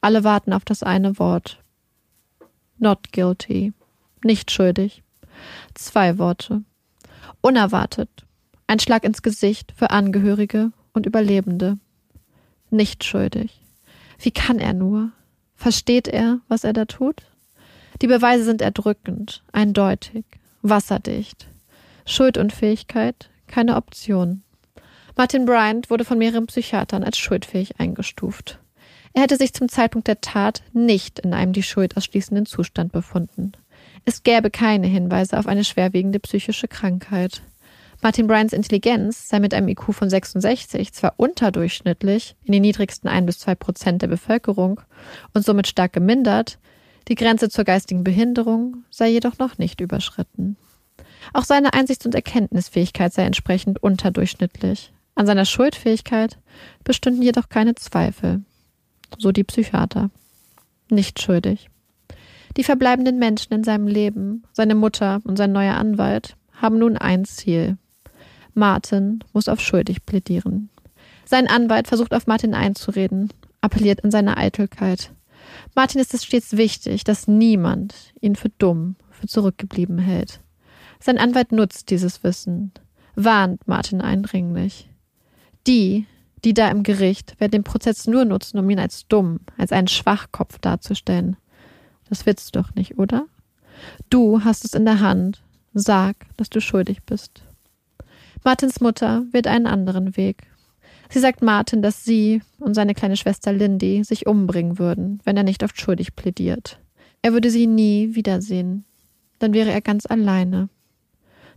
Alle warten auf das eine Wort. Not guilty. Nicht schuldig. Zwei Worte. Unerwartet. Ein Schlag ins Gesicht für Angehörige und Überlebende. Nicht schuldig. Wie kann er nur? Versteht er, was er da tut? Die Beweise sind erdrückend, eindeutig, wasserdicht. Schuldunfähigkeit, keine Option. Martin Bryant wurde von mehreren Psychiatern als schuldfähig eingestuft. Er hätte sich zum Zeitpunkt der Tat nicht in einem die Schuld ausschließenden Zustand befunden. Es gäbe keine Hinweise auf eine schwerwiegende psychische Krankheit. Martin Bryants Intelligenz sei mit einem IQ von 66 zwar unterdurchschnittlich in den niedrigsten ein bis zwei Prozent der Bevölkerung und somit stark gemindert, die Grenze zur geistigen Behinderung sei jedoch noch nicht überschritten. Auch seine Einsichts- und Erkenntnisfähigkeit sei entsprechend unterdurchschnittlich. An seiner Schuldfähigkeit bestünden jedoch keine Zweifel so die Psychiater. Nicht schuldig. Die verbleibenden Menschen in seinem Leben, seine Mutter und sein neuer Anwalt, haben nun ein Ziel. Martin muss auf schuldig plädieren. Sein Anwalt versucht auf Martin einzureden, appelliert in seiner Eitelkeit. Martin ist es stets wichtig, dass niemand ihn für dumm, für zurückgeblieben hält. Sein Anwalt nutzt dieses Wissen, warnt Martin eindringlich. Die, die da im Gericht werden den Prozess nur nutzen, um ihn als dumm, als einen Schwachkopf darzustellen. Das willst du doch nicht, oder? Du hast es in der Hand. Sag, dass du schuldig bist. Martins Mutter wählt einen anderen Weg. Sie sagt Martin, dass sie und seine kleine Schwester Lindy sich umbringen würden, wenn er nicht oft schuldig plädiert. Er würde sie nie wiedersehen. Dann wäre er ganz alleine.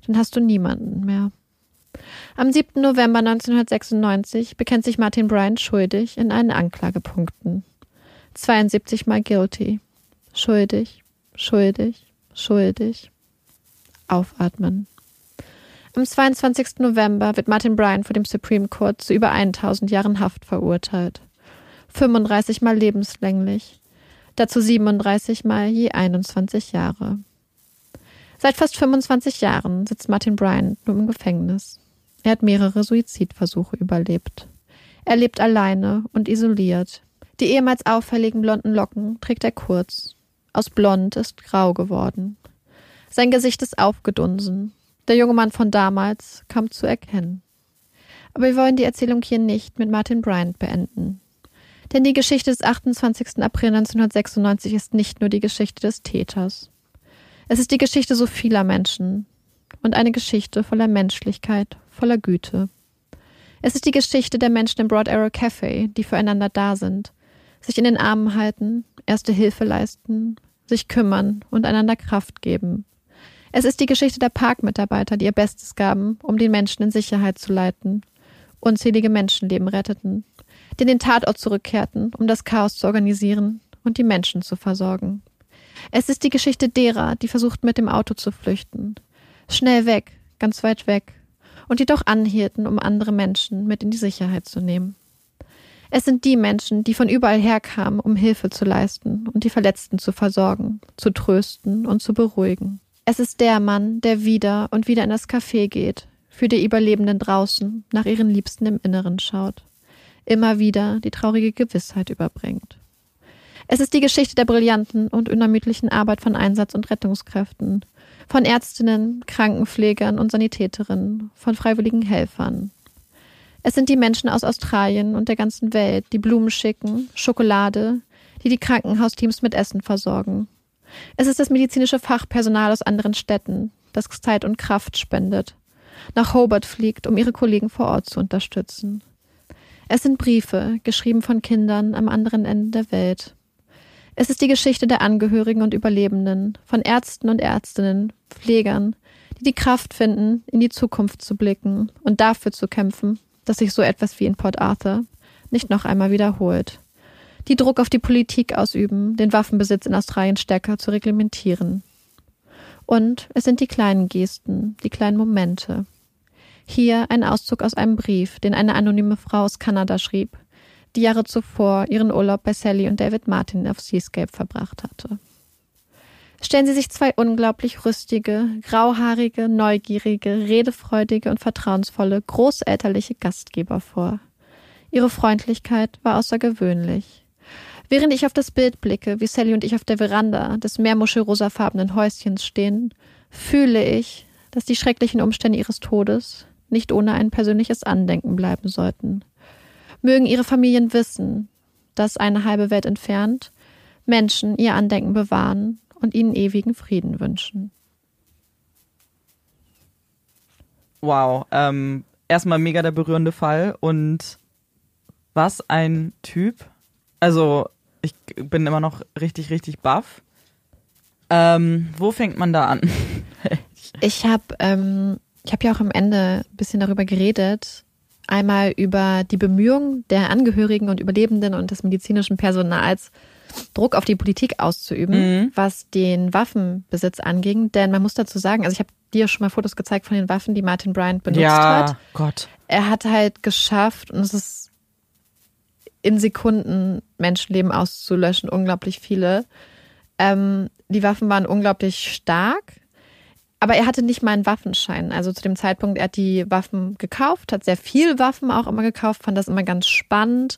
Dann hast du niemanden mehr. Am 7. November 1996 bekennt sich Martin Bryant schuldig in allen Anklagepunkten. 72 mal guilty. Schuldig, schuldig, schuldig. Aufatmen. Am 22. November wird Martin Bryant vor dem Supreme Court zu über 1000 Jahren Haft verurteilt. 35 mal lebenslänglich. Dazu 37 mal je 21 Jahre. Seit fast 25 Jahren sitzt Martin Bryant nur im Gefängnis. Er hat mehrere Suizidversuche überlebt. Er lebt alleine und isoliert. Die ehemals auffälligen blonden Locken trägt er kurz. Aus blond ist grau geworden. Sein Gesicht ist aufgedunsen. Der junge Mann von damals kaum zu erkennen. Aber wir wollen die Erzählung hier nicht mit Martin Bryant beenden. Denn die Geschichte des 28. April 1996 ist nicht nur die Geschichte des Täters. Es ist die Geschichte so vieler Menschen und eine Geschichte voller Menschlichkeit, voller Güte. Es ist die Geschichte der Menschen im Broad Arrow Café, die füreinander da sind, sich in den Armen halten, erste Hilfe leisten, sich kümmern und einander Kraft geben. Es ist die Geschichte der Parkmitarbeiter, die ihr Bestes gaben, um den Menschen in Sicherheit zu leiten, unzählige Menschenleben retteten, die in den Tatort zurückkehrten, um das Chaos zu organisieren und die Menschen zu versorgen. Es ist die Geschichte derer, die versuchten mit dem Auto zu flüchten. Schnell weg, ganz weit weg. Und die doch anhielten, um andere Menschen mit in die Sicherheit zu nehmen. Es sind die Menschen, die von überall herkamen, um Hilfe zu leisten und die Verletzten zu versorgen, zu trösten und zu beruhigen. Es ist der Mann, der wieder und wieder in das Café geht, für die Überlebenden draußen, nach ihren Liebsten im Inneren schaut, immer wieder die traurige Gewissheit überbringt. Es ist die Geschichte der brillanten und unermüdlichen Arbeit von Einsatz- und Rettungskräften, von Ärztinnen, Krankenpflegern und Sanitäterinnen, von freiwilligen Helfern. Es sind die Menschen aus Australien und der ganzen Welt, die Blumen schicken, Schokolade, die die Krankenhausteams mit Essen versorgen. Es ist das medizinische Fachpersonal aus anderen Städten, das Zeit und Kraft spendet, nach Hobart fliegt, um ihre Kollegen vor Ort zu unterstützen. Es sind Briefe, geschrieben von Kindern am anderen Ende der Welt. Es ist die Geschichte der Angehörigen und Überlebenden, von Ärzten und Ärztinnen, Pflegern, die die Kraft finden, in die Zukunft zu blicken und dafür zu kämpfen, dass sich so etwas wie in Port Arthur nicht noch einmal wiederholt. Die Druck auf die Politik ausüben, den Waffenbesitz in Australien stärker zu reglementieren. Und es sind die kleinen Gesten, die kleinen Momente. Hier ein Auszug aus einem Brief, den eine anonyme Frau aus Kanada schrieb, die Jahre zuvor ihren Urlaub bei Sally und David Martin auf Seascape verbracht hatte. Stellen Sie sich zwei unglaublich rüstige, grauhaarige, neugierige, redefreudige und vertrauensvolle, großelterliche Gastgeber vor. Ihre Freundlichkeit war außergewöhnlich. Während ich auf das Bild blicke, wie Sally und ich auf der Veranda des meermuschelrosafarbenen Häuschens stehen, fühle ich, dass die schrecklichen Umstände ihres Todes nicht ohne ein persönliches Andenken bleiben sollten. Mögen ihre Familien wissen, dass eine halbe Welt entfernt Menschen ihr Andenken bewahren und ihnen ewigen Frieden wünschen. Wow, ähm, erstmal mega der berührende Fall und was ein Typ. Also, ich bin immer noch richtig, richtig baff. Ähm, wo fängt man da an? ich habe ähm, ich habe ja auch am Ende ein bisschen darüber geredet, einmal über die Bemühungen der Angehörigen und Überlebenden und des medizinischen Personals, Druck auf die Politik auszuüben, mhm. was den Waffenbesitz anging. Denn man muss dazu sagen, also ich habe dir schon mal Fotos gezeigt von den Waffen, die Martin Bryant benutzt ja, hat. Gott. Er hat halt geschafft, und es ist in Sekunden Menschenleben auszulöschen, unglaublich viele. Ähm, die Waffen waren unglaublich stark aber er hatte nicht mal einen Waffenschein. Also zu dem Zeitpunkt, er hat die Waffen gekauft, hat sehr viel Waffen auch immer gekauft, fand das immer ganz spannend.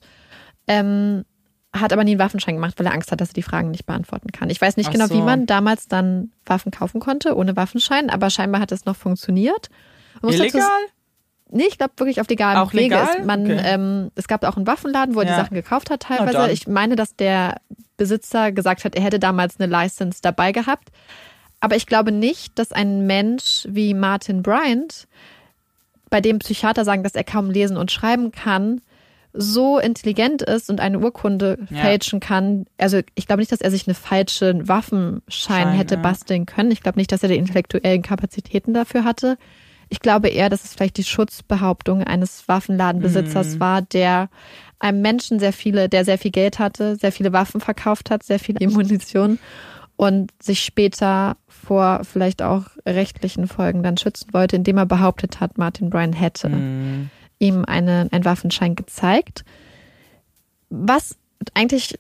Ähm, hat aber nie einen Waffenschein gemacht, weil er Angst hat, dass er die Fragen nicht beantworten kann. Ich weiß nicht Ach genau, so. wie man damals dann Waffen kaufen konnte, ohne Waffenschein, aber scheinbar hat es noch funktioniert. Illegal? Nee, ich glaube wirklich auf legalem auch Wege. Legal? Man, okay. ähm, es gab auch einen Waffenladen, wo er ja. die Sachen gekauft hat teilweise. Ich meine, dass der Besitzer gesagt hat, er hätte damals eine License dabei gehabt. Aber ich glaube nicht, dass ein Mensch wie Martin Bryant, bei dem Psychiater sagen, dass er kaum lesen und schreiben kann, so intelligent ist und eine Urkunde ja. fälschen kann. Also ich glaube nicht, dass er sich einen falschen Waffenschein Schein, hätte ja. basteln können. Ich glaube nicht, dass er die intellektuellen Kapazitäten dafür hatte. Ich glaube eher, dass es vielleicht die Schutzbehauptung eines Waffenladenbesitzers mhm. war, der einem Menschen sehr viele, der sehr viel Geld hatte, sehr viele Waffen verkauft hat, sehr viele Munition und sich später vor vielleicht auch rechtlichen Folgen dann schützen wollte, indem er behauptet hat, Martin Bryan hätte mm. ihm eine, einen Waffenschein gezeigt. Was eigentlich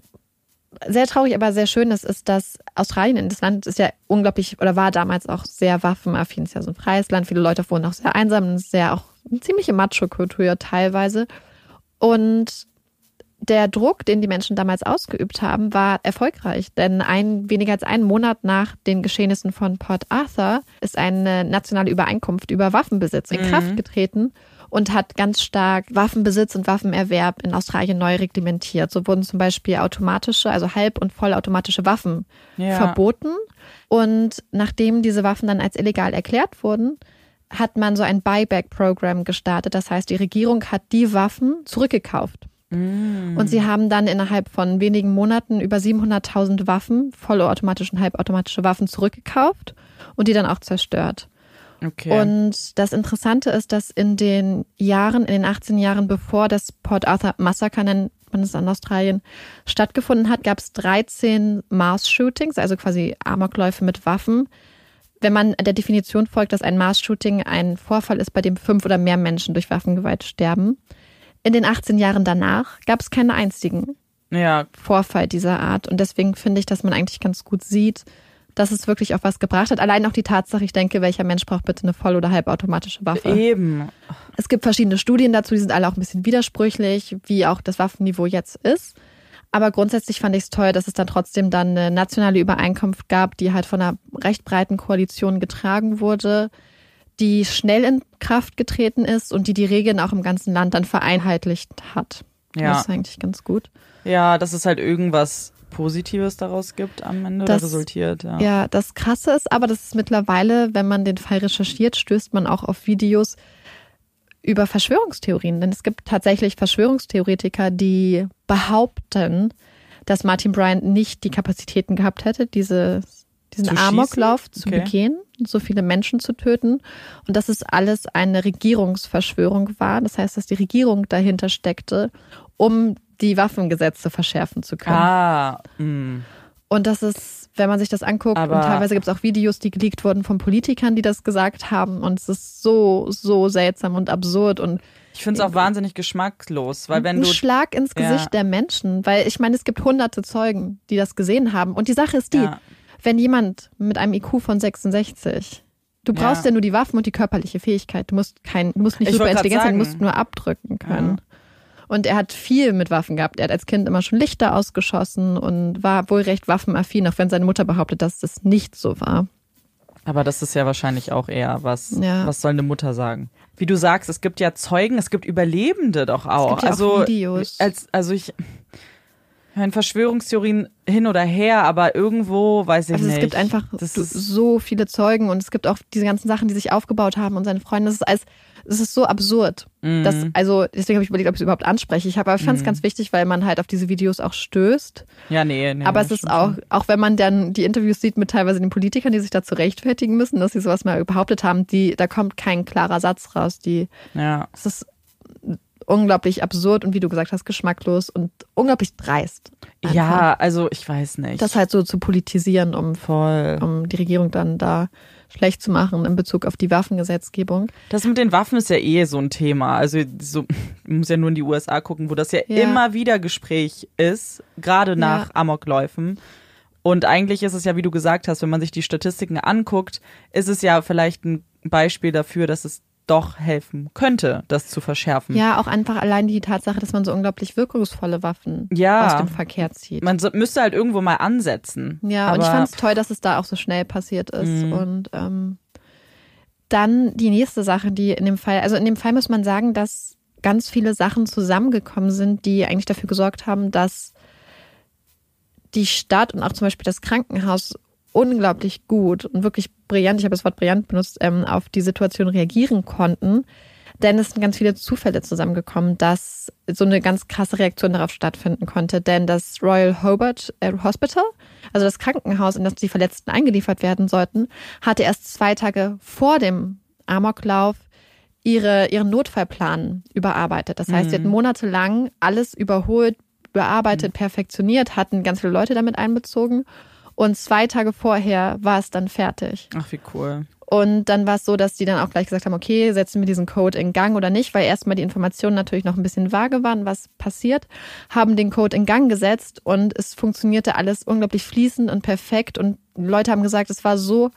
sehr traurig, aber sehr schön ist, ist, dass Australien, das Land ist ja unglaublich oder war damals auch sehr waffenaffin, ist ja so ein freies Land. Viele Leute wohnen auch sehr einsam, ist sehr auch eine ziemliche Macho-Kultur teilweise. Und der Druck, den die Menschen damals ausgeübt haben, war erfolgreich. Denn ein, weniger als einen Monat nach den Geschehnissen von Port Arthur ist eine nationale Übereinkunft über Waffenbesitz in mhm. Kraft getreten und hat ganz stark Waffenbesitz und Waffenerwerb in Australien neu reglementiert. So wurden zum Beispiel automatische, also halb- und vollautomatische Waffen ja. verboten. Und nachdem diese Waffen dann als illegal erklärt wurden, hat man so ein Buyback-Programm gestartet. Das heißt, die Regierung hat die Waffen zurückgekauft. Mm. Und sie haben dann innerhalb von wenigen Monaten über 700.000 Waffen, vollautomatische und halbautomatische Waffen zurückgekauft und die dann auch zerstört. Okay. Und das Interessante ist, dass in den Jahren, in den 18 Jahren bevor das Port Arthur Massaker, nennt man es in Australien, stattgefunden hat, gab es 13 Mars-Shootings, also quasi Amokläufe mit Waffen. Wenn man der Definition folgt, dass ein Mars-Shooting ein Vorfall ist, bei dem fünf oder mehr Menschen durch Waffengewalt sterben. In den 18 Jahren danach gab es keinen einzigen ja. Vorfall dieser Art. Und deswegen finde ich, dass man eigentlich ganz gut sieht, dass es wirklich auch was gebracht hat. Allein auch die Tatsache, ich denke, welcher Mensch braucht bitte eine voll- oder halbautomatische Waffe? Eben. Es gibt verschiedene Studien dazu, die sind alle auch ein bisschen widersprüchlich, wie auch das Waffenniveau jetzt ist. Aber grundsätzlich fand ich es toll, dass es dann trotzdem dann eine nationale Übereinkunft gab, die halt von einer recht breiten Koalition getragen wurde, die schnell in Kraft getreten ist und die die Regeln auch im ganzen Land dann vereinheitlicht hat. Ja. Das ist eigentlich ganz gut. Ja, dass es halt irgendwas Positives daraus gibt am Ende Das- resultiert. Ja. Ja, das Krasse ist aber, dass es mittlerweile, wenn man den Fall recherchiert, stößt man auch auf Videos über Verschwörungstheorien. Denn es gibt tatsächlich Verschwörungstheoretiker, die behaupten, dass Martin Bryant nicht die Kapazitäten gehabt hätte, diese, diesen Zu Amoklauf schießen? zu Okay. begehen, so viele Menschen zu töten. Und dass es alles eine Regierungsverschwörung war. Das heißt, dass die Regierung dahinter steckte, um die Waffengesetze verschärfen zu können. Ah, mh. Und das ist, wenn man sich das anguckt, Aber- und teilweise gibt es auch Videos, die geleakt wurden von Politikern, die das gesagt haben. Und es ist so, so seltsam und absurd und ich finde es auch wahnsinnig geschmacklos, weil wenn ein du Schlag ins Ja. Gesicht der Menschen. Weil ich meine, es gibt hunderte Zeugen, die das gesehen haben. Und die Sache ist die, Ja. wenn jemand mit einem IQ von 66, du brauchst Ja. ja, nur die Waffen und die körperliche Fähigkeit. Du musst kein, du musst nicht Ich super intelligent sein, du musst nur abdrücken können. Und er hat viel mit Waffen gehabt. Er hat als Kind immer schon Lichter ausgeschossen und war wohl recht waffenaffin, auch wenn seine Mutter behauptet, dass das nicht so war. Aber das ist ja wahrscheinlich auch eher was, Ja. was soll eine Mutter sagen? Wie du sagst, es gibt ja Zeugen, es gibt Überlebende doch auch. gibt ja auch also, Videos. Als, also ich, meine, Verschwörungstheorien hin oder her, aber irgendwo weiß ich Also nicht. es gibt einfach das so- viele Zeugen und es gibt auch diese ganzen Sachen, die sich aufgebaut haben und seine Freunde. Das ist alles, es ist so absurd. Mhm. Das, also deswegen habe ich überlegt, ob ich es überhaupt anspreche. Ich habe, aber ich fand es ganz wichtig, weil man halt auf diese Videos auch stößt. ja, nee, nee. aber es ist auch, auch wenn man dann die Interviews sieht mit teilweise den Politikern, die sich dazu rechtfertigen müssen, dass sie sowas mal behauptet haben, die, da kommt kein klarer Satz raus. Die, Ja. es ist unglaublich absurd und wie du gesagt hast, geschmacklos und unglaublich dreist. einfach. ja, also ich weiß nicht. Das halt so zu politisieren, um voll. um die Regierung dann da schlecht zu machen in Bezug auf die Waffengesetzgebung. Das mit den Waffen ist ja eh so ein Thema. Also so, man muss ja nur in die USA gucken, wo das ja, Ja. immer wieder Gespräch ist, gerade nach Ja. Amokläufen. Und eigentlich ist es ja, wie du gesagt hast, wenn man sich die Statistiken anguckt, ist es ja vielleicht ein Beispiel dafür, dass es doch helfen könnte, das zu verschärfen. Ja, auch einfach allein die Tatsache, dass man so unglaublich wirkungsvolle Waffen Ja. aus dem Verkehr zieht. Man so, müsste halt irgendwo mal ansetzen. ja, Aber, und ich fand es toll, dass es da auch so schnell passiert ist. Mhm. Und ähm, dann die nächste Sache, die in dem Fall, also in dem Fall muss man sagen, dass ganz viele Sachen zusammengekommen sind, die eigentlich dafür gesorgt haben, dass die Stadt und auch zum Beispiel das Krankenhaus unglaublich gut und wirklich brillant, ich habe das Wort brillant benutzt, ähm, auf die Situation reagieren konnten. Denn es sind ganz viele Zufälle zusammengekommen, dass so eine ganz krasse Reaktion darauf stattfinden konnte. Denn das Royal Hobart äh, Hospital, also das Krankenhaus, in das die Verletzten eingeliefert werden sollten, hatte erst zwei Tage vor dem Amoklauf ihre, ihren Notfallplan überarbeitet. Das heißt, sie hatten monatelang alles überholt, überarbeitet, perfektioniert, hatten ganz viele Leute damit einbezogen. Und zwei Tage vorher war es dann fertig. Ach, wie cool. Und dann war es so, dass die dann auch gleich gesagt haben, okay, setzen wir diesen Code in Gang oder nicht, weil erstmal die Informationen natürlich noch ein bisschen vage waren, was passiert, haben den Code in Gang gesetzt und es funktionierte alles unglaublich fließend und perfekt und Leute haben gesagt, es war so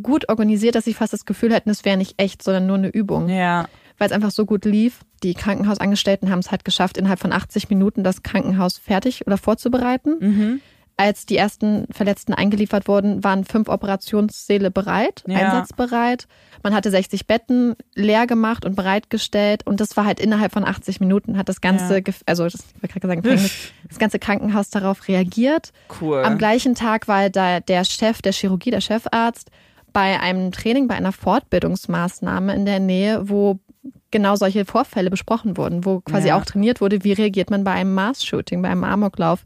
gut organisiert, dass sie fast das Gefühl hatten, es wäre nicht echt, sondern nur eine Übung, Ja. weil es einfach so gut lief. Die Krankenhausangestellten haben es halt geschafft, innerhalb von 80 Minuten das Krankenhaus fertig oder vorzubereiten. Mhm. Als die ersten Verletzten eingeliefert wurden, waren fünf Operationssäle bereit, Ja. einsatzbereit. Man hatte 60 Betten leer gemacht und bereitgestellt und das war halt innerhalb von 80 Minuten hat das ganze, Ja. Also das, ich sagen, das ganze Krankenhaus darauf reagiert. Cool. Am gleichen Tag war da der Chef der Chirurgie, der Chefarzt, bei einem Training, bei einer Fortbildungsmaßnahme in der Nähe, wo genau solche Vorfälle besprochen wurden, wo quasi Ja. auch trainiert wurde, wie reagiert man bei einem Mass-Shooting, bei einem Amoklauf.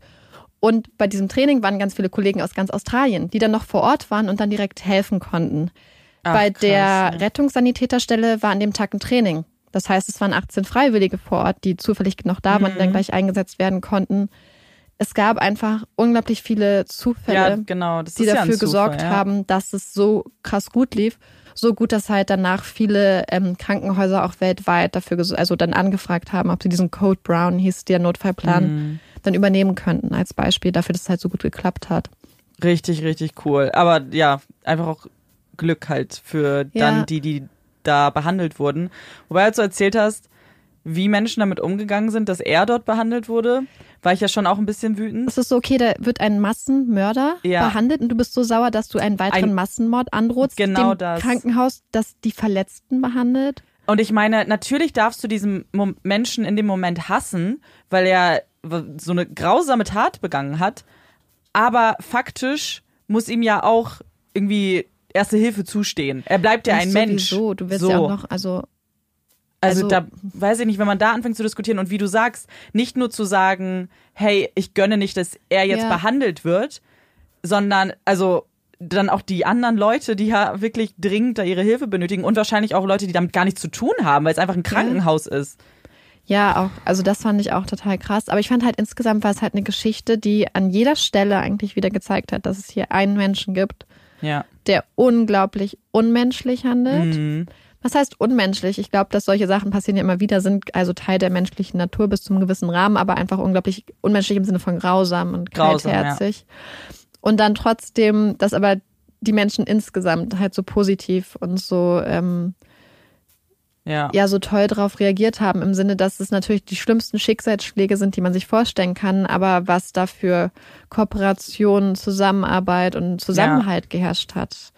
Und bei diesem Training waren ganz viele Kollegen aus ganz Australien, die dann noch vor Ort waren und dann direkt helfen konnten. Ach, bei krass, der ja. Rettungssanitäterstelle war an dem Tag ein Training. Das heißt, es waren 18 Freiwillige vor Ort, die zufällig noch da waren und Mhm. dann gleich eingesetzt werden konnten. Es gab einfach unglaublich viele Zufälle Ja, genau. Die ja dafür Zufall, gesorgt ja. haben, dass es so krass gut lief. So gut, dass halt danach viele ähm, Krankenhäuser auch weltweit dafür, also dann angefragt haben, ob sie diesen Code Brown hieß, der Notfallplan, Mhm. Dann übernehmen könnten als Beispiel dafür, dass es halt so gut geklappt hat. Richtig, richtig cool. Aber ja, einfach auch Glück halt für dann Ja. die, die da behandelt wurden. Wobei, als du erzählt hast, wie Menschen damit umgegangen sind, dass er dort behandelt wurde, war ich ja schon auch ein bisschen wütend. Es ist so, okay, da wird ein Massenmörder Ja. behandelt und du bist so sauer, dass du einen weiteren Ein- Massenmord androhst. Genau dem das. Krankenhaus, das die Verletzten behandelt. Und ich meine, natürlich darfst du diesen Menschen in dem Moment hassen, weil er so eine grausame Tat begangen hat. Aber faktisch muss ihm ja auch irgendwie Erste Hilfe zustehen. Er bleibt ja ein Mensch. sowieso, Du wirst so. ja auch noch, also Also, Also- da weiß ich nicht, wenn man da anfängt zu diskutieren und wie du sagst, nicht nur zu sagen, hey, ich gönne nicht, dass er jetzt Ja. behandelt wird, sondern also dann auch die anderen Leute, die ja wirklich dringend da ihre Hilfe benötigen und wahrscheinlich auch Leute, die damit gar nichts zu tun haben, weil es einfach ein Krankenhaus ist. Ja, auch, also das fand ich auch total krass. Aber ich fand halt insgesamt war es halt eine Geschichte, die an jeder Stelle eigentlich wieder gezeigt hat, dass es hier einen Menschen gibt, Ja. der unglaublich unmenschlich handelt. Mhm. Was heißt unmenschlich? Ich glaube, dass solche Sachen passieren ja immer wieder, sind also Teil der menschlichen Natur bis zum gewissen Rahmen, aber einfach unglaublich unmenschlich im Sinne von grausam und Grausam, kaltherzig. Und dann trotzdem, dass aber die Menschen insgesamt halt so positiv und so ähm, Ja. ja so toll darauf reagiert haben, im Sinne, dass es natürlich die schlimmsten Schicksalsschläge sind, die man sich vorstellen kann, aber was dafür Kooperation, Zusammenarbeit und Zusammenhalt geherrscht hat.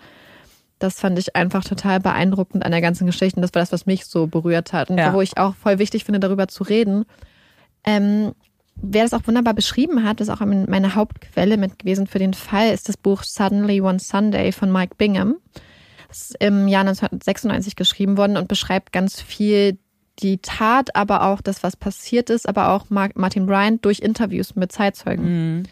Das fand ich einfach total beeindruckend an der ganzen Geschichte. Und das war das, was mich so berührt hat. Und Ja. wo ich auch voll wichtig finde, darüber zu reden. Ähm, wer das auch wunderbar beschrieben hat, ist auch meine Hauptquelle mit gewesen für den Fall, ist das Buch Suddenly One Sunday von Mike Bingham. Das ist im Jahr 1996 geschrieben worden und beschreibt ganz viel die Tat, aber auch das, was passiert ist, aber auch Martin Bryant durch Interviews mit Zeitzeugen. Mhm.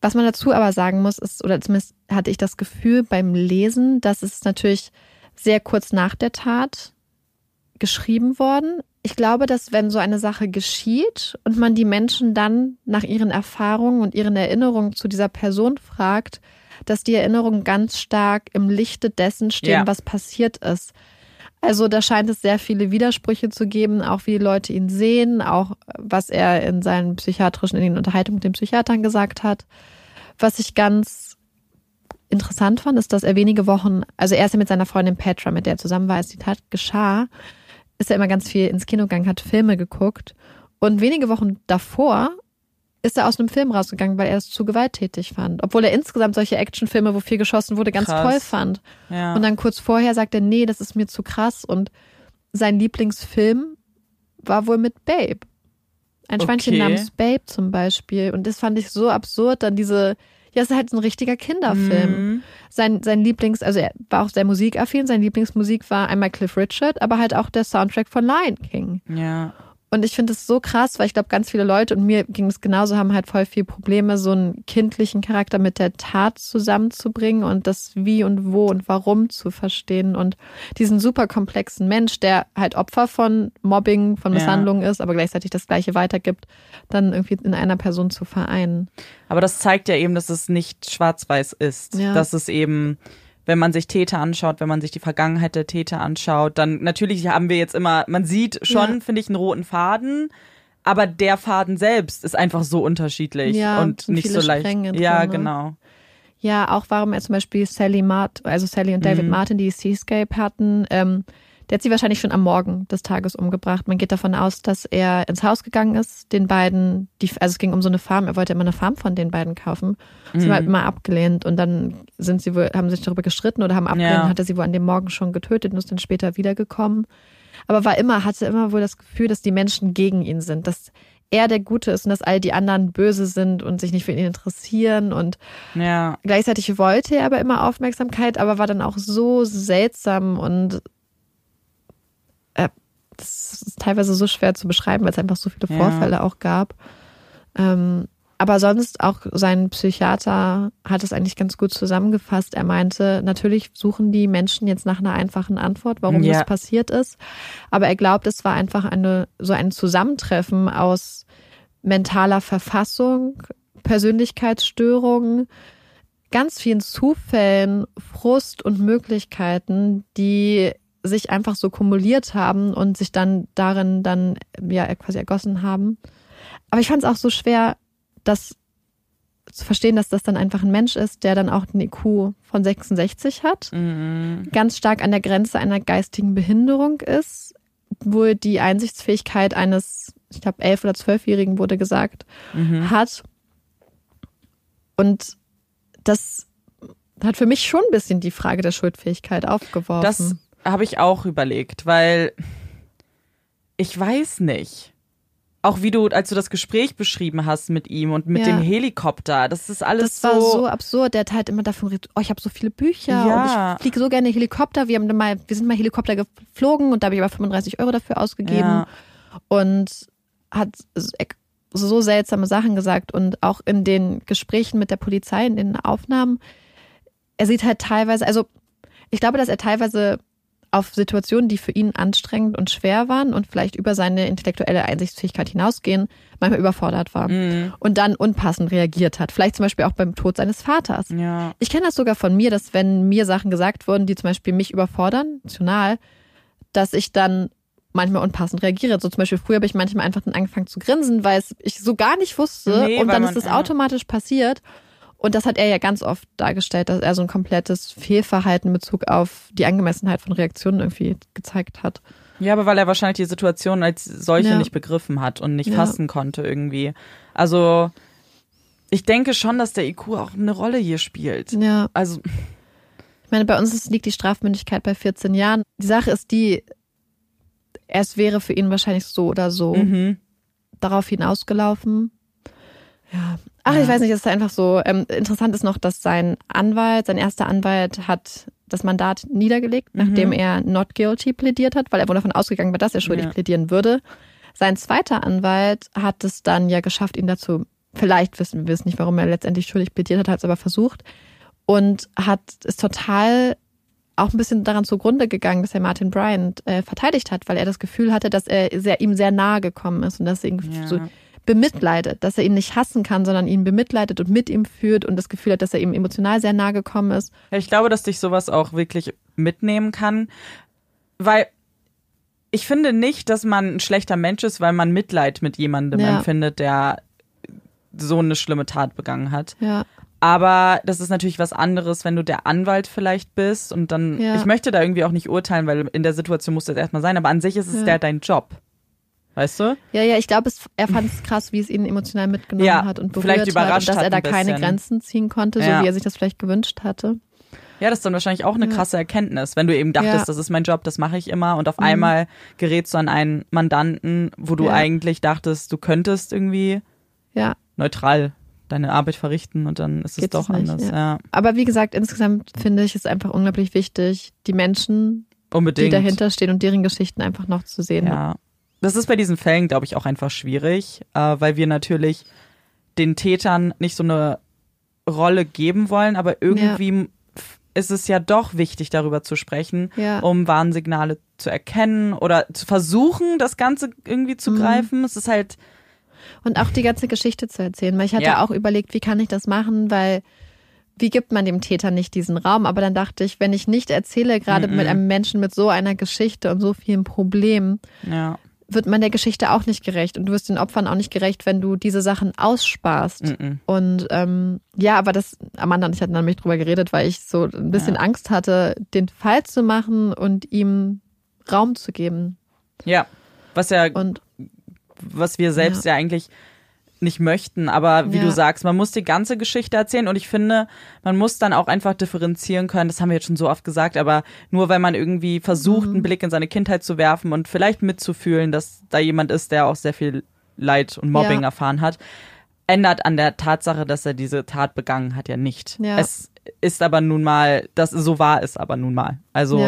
Was man dazu aber sagen muss, ist, oder zumindest hatte ich das Gefühl beim Lesen, dass es natürlich sehr kurz nach der Tat geschrieben worden. Ich glaube, dass wenn so eine Sache geschieht und man die Menschen dann nach ihren Erfahrungen und ihren Erinnerungen zu dieser Person fragt, dass die Erinnerungen ganz stark im Lichte dessen stehen, Ja. was passiert ist. Also da scheint es sehr viele Widersprüche zu geben, auch wie die Leute ihn sehen, auch was er in seinen psychiatrischen, in den Unterhaltungen mit den Psychiatern gesagt hat. Was ich ganz interessant fand, ist, dass er wenige Wochen, also er ist ja mit seiner Freundin Petra, mit der er zusammen war, als die Tat geschah, ist er immer ganz viel ins Kino gegangen, hat Filme geguckt. Und wenige Wochen davor ist er aus einem Film rausgegangen, weil er es zu gewalttätig fand. Obwohl er insgesamt solche Actionfilme, wo viel geschossen wurde, ganz Krass. toll fand. Ja. Und dann kurz vorher sagt er, nee, das ist mir zu krass. Und sein Lieblingsfilm war wohl mit Babe. Ein Schweinchen Okay. namens Babe zum Beispiel. Und das fand ich so absurd, dann diese, ja, es ist halt so ein richtiger Kinderfilm. Mhm. Sein, sein Lieblings, also er war auch sehr musikaffin, sein Lieblingsmusik war einmal Cliff Richard, aber halt auch der Soundtrack von Lion King. Ja. Und ich finde es so krass, weil ich glaube, ganz viele Leute und mir ging es genauso, haben halt voll viel Probleme, so einen kindlichen Charakter mit der Tat zusammenzubringen und das Wie und Wo und Warum zu verstehen und diesen super komplexen Mensch, der halt Opfer von Mobbing, von Ja. Misshandlungen ist, aber gleichzeitig das Gleiche weitergibt, dann irgendwie in einer Person zu vereinen. Aber das zeigt ja eben, dass es nicht schwarz-weiß ist. Ja. Dass es eben, wenn man sich Täter anschaut, wenn man sich die Vergangenheit der Täter anschaut, dann natürlich haben wir jetzt immer, man sieht schon, Ja. finde ich, einen roten Faden. Aber der Faden selbst ist einfach so unterschiedlich Ja, und nicht so leicht. Stränge drin, ja, ne? genau. Ja, auch warum er zum Beispiel Sally Mart, also Sally und David Mhm. Martin, die Seascape hatten, ähm, der hat sie wahrscheinlich schon am Morgen des Tages umgebracht. Man geht davon aus, dass er ins Haus gegangen ist, den beiden, die, also es ging um so eine Farm, er wollte immer eine Farm von den beiden kaufen. Sie Mhm. haben halt immer abgelehnt und dann sind sie wohl, haben sich darüber gestritten oder haben abgelehnt, Ja. hat er sie wohl an dem Morgen schon getötet und ist dann später wiedergekommen. Aber war immer, hatte immer wohl das Gefühl, dass die Menschen gegen ihn sind, dass er der Gute ist und dass all die anderen böse sind und sich nicht für ihn interessieren und Ja. Gleichzeitig wollte er aber immer Aufmerksamkeit, aber war dann auch so seltsam und das ist teilweise so schwer zu beschreiben, weil es einfach so viele Ja. Vorfälle auch gab. Ähm, aber sonst auch sein Psychiater hat es eigentlich ganz gut zusammengefasst. Er meinte, natürlich suchen die Menschen jetzt nach einer einfachen Antwort, warum Ja. das passiert ist. Aber er glaubt, es war einfach eine, so ein Zusammentreffen aus mentaler Verfassung, Persönlichkeitsstörungen, ganz vielen Zufällen, Frust und Möglichkeiten, die sich einfach so kumuliert haben und sich dann darin dann ja quasi ergossen haben. Aber ich fand es auch so schwer, das zu verstehen, dass das dann einfach ein Mensch ist, der dann auch einen IQ von 66 hat, Mhm. ganz stark an der Grenze einer geistigen Behinderung ist, wo die Einsichtsfähigkeit eines, ich glaube, elf- oder zwölfjährigen wurde gesagt, Mhm. hat. Und das hat für mich schon ein bisschen die Frage der Schuldfähigkeit aufgeworfen. Das habe ich auch überlegt, weil ich weiß nicht. Auch wie du, als du das Gespräch beschrieben hast mit ihm und mit Ja. dem Helikopter, das ist alles das war so. so absurd. Der hat halt immer davon geredet, oh, ich habe so viele Bücher Ja. und ich fliege so gerne Helikopter. Wir haben mal, wir sind mal Helikopter geflogen und da habe ich aber 35 Euro dafür ausgegeben Ja. und hat so seltsame Sachen gesagt und auch in den Gesprächen mit der Polizei, in den Aufnahmen, er sieht halt teilweise, also ich glaube, dass er teilweise auf Situationen, die für ihn anstrengend und schwer waren und vielleicht über seine intellektuelle Einsichtsfähigkeit hinausgehen, manchmal überfordert war Mhm. und dann unpassend reagiert hat. Vielleicht zum Beispiel auch beim Tod seines Vaters. Ja. Ich kenne das sogar von mir, dass wenn mir Sachen gesagt wurden, die zum Beispiel mich überfordern, emotional, dass ich dann manchmal unpassend reagiere. So zum Beispiel früher habe ich manchmal einfach dann angefangen zu grinsen, weil es ich so gar nicht wusste Nee, und dann ist es ja. automatisch passiert. Und das hat er ja ganz oft dargestellt, dass er so ein komplettes Fehlverhalten in Bezug auf die Angemessenheit von Reaktionen irgendwie gezeigt hat. Ja, aber weil er wahrscheinlich die Situation als solche Ja. nicht begriffen hat und nicht Ja. fassen konnte irgendwie. Also ich denke schon, dass der IQ auch eine Rolle hier spielt. Ja. Also Ich meine, bei uns ist, liegt die Strafmündigkeit bei 14 Jahren. Die Sache ist die, es wäre für ihn wahrscheinlich so oder so mhm. darauf hinausgelaufen. Ja. Ach, Ja. ich weiß nicht, es ist einfach so. Ähm, interessant ist noch, dass sein Anwalt, sein erster Anwalt hat das Mandat niedergelegt, Mhm. nachdem er not guilty plädiert hat, weil er wohl davon ausgegangen war, dass er schuldig Ja. plädieren würde. Sein zweiter Anwalt hat es dann ja geschafft, ihn dazu, vielleicht wissen wir es nicht, warum er letztendlich schuldig plädiert hat, hat es aber versucht und hat es total auch ein bisschen daran zugrunde gegangen, dass er Martin Bryant äh, verteidigt hat, weil er das Gefühl hatte, dass er sehr, ihm sehr nahe gekommen ist und dass ihn Ja. so bemitleidet, dass er ihn nicht hassen kann, sondern ihn bemitleidet und mit ihm führt und das Gefühl hat, dass er ihm emotional sehr nahe gekommen ist. Ich glaube, dass dich sowas auch wirklich mitnehmen kann, weil ich finde nicht, dass man ein schlechter Mensch ist, weil man Mitleid mit jemandem Ja. empfindet, der so eine schlimme Tat begangen hat. Ja, Aber das ist natürlich was anderes, wenn du der Anwalt vielleicht bist und dann, Ja. ich möchte da irgendwie auch nicht urteilen, weil in der Situation muss das erstmal sein, aber an sich ist es Ja. der dein Job. Weißt du? ja, ja ich glaube, es- er fand es krass, wie es ihn emotional mitgenommen Ja, hat und berührt hat und dass er da ein keine. Grenzen ziehen konnte, so Ja. wie er sich das vielleicht gewünscht hatte. Ja, das ist dann wahrscheinlich auch eine Ja. krasse Erkenntnis, wenn du eben dachtest, Ja. Mhm. das ist mein Job, das mache ich immer und auf einmal gerätst du an einen Mandanten, wo du Ja. eigentlich dachtest, du könntest irgendwie Ja, neutral deine Arbeit verrichten und dann ist es Geht doch es nicht, anders. aber wie gesagt, insgesamt finde ich es einfach unglaublich wichtig, die Menschen, die Unbedingt. dahinter stehen und deren Geschichten einfach noch zu sehen. Ja. Das ist bei diesen Fällen, glaube ich, auch einfach schwierig, äh, weil wir natürlich den Tätern nicht so eine Rolle geben wollen, aber irgendwie f- ist es ja doch wichtig, darüber zu sprechen, Ja. um Warnsignale zu erkennen oder zu versuchen, das Ganze irgendwie zu Mhm. greifen. Es ist halt, Und auch die ganze Geschichte zu erzählen, weil ich hatte Ja. auch überlegt, wie kann ich das machen, weil wie gibt man dem Täter nicht diesen Raum? Aber dann dachte ich, wenn ich nicht erzähle, gerade Mhm. mit einem Menschen mit so einer Geschichte und so vielen Problemen, ja, wird man der Geschichte auch nicht gerecht und du wirst den Opfern auch nicht gerecht, wenn du diese Sachen aussparst. mhm. Und ähm, ja, aber das, Amanda und ich hatten dann nämlich drüber geredet, weil ich so ein bisschen Ja. Angst hatte, den Fall zu machen und ihm Raum zu geben. ja, was ja Und was wir selbst ja, eigentlich nicht möchten. Aber wie Ja. du sagst, man muss die ganze Geschichte erzählen und ich finde, man muss dann auch einfach differenzieren können. Das haben wir jetzt schon so oft gesagt, aber nur weil man irgendwie versucht, Mhm. einen Blick in seine Kindheit zu werfen und vielleicht mitzufühlen, dass da jemand ist, der auch sehr viel Leid und Mobbing Ja. erfahren hat, ändert an der Tatsache, dass er diese Tat begangen hat, ja nicht. Ja. Es ist aber nun mal, das so war es aber nun mal. Also.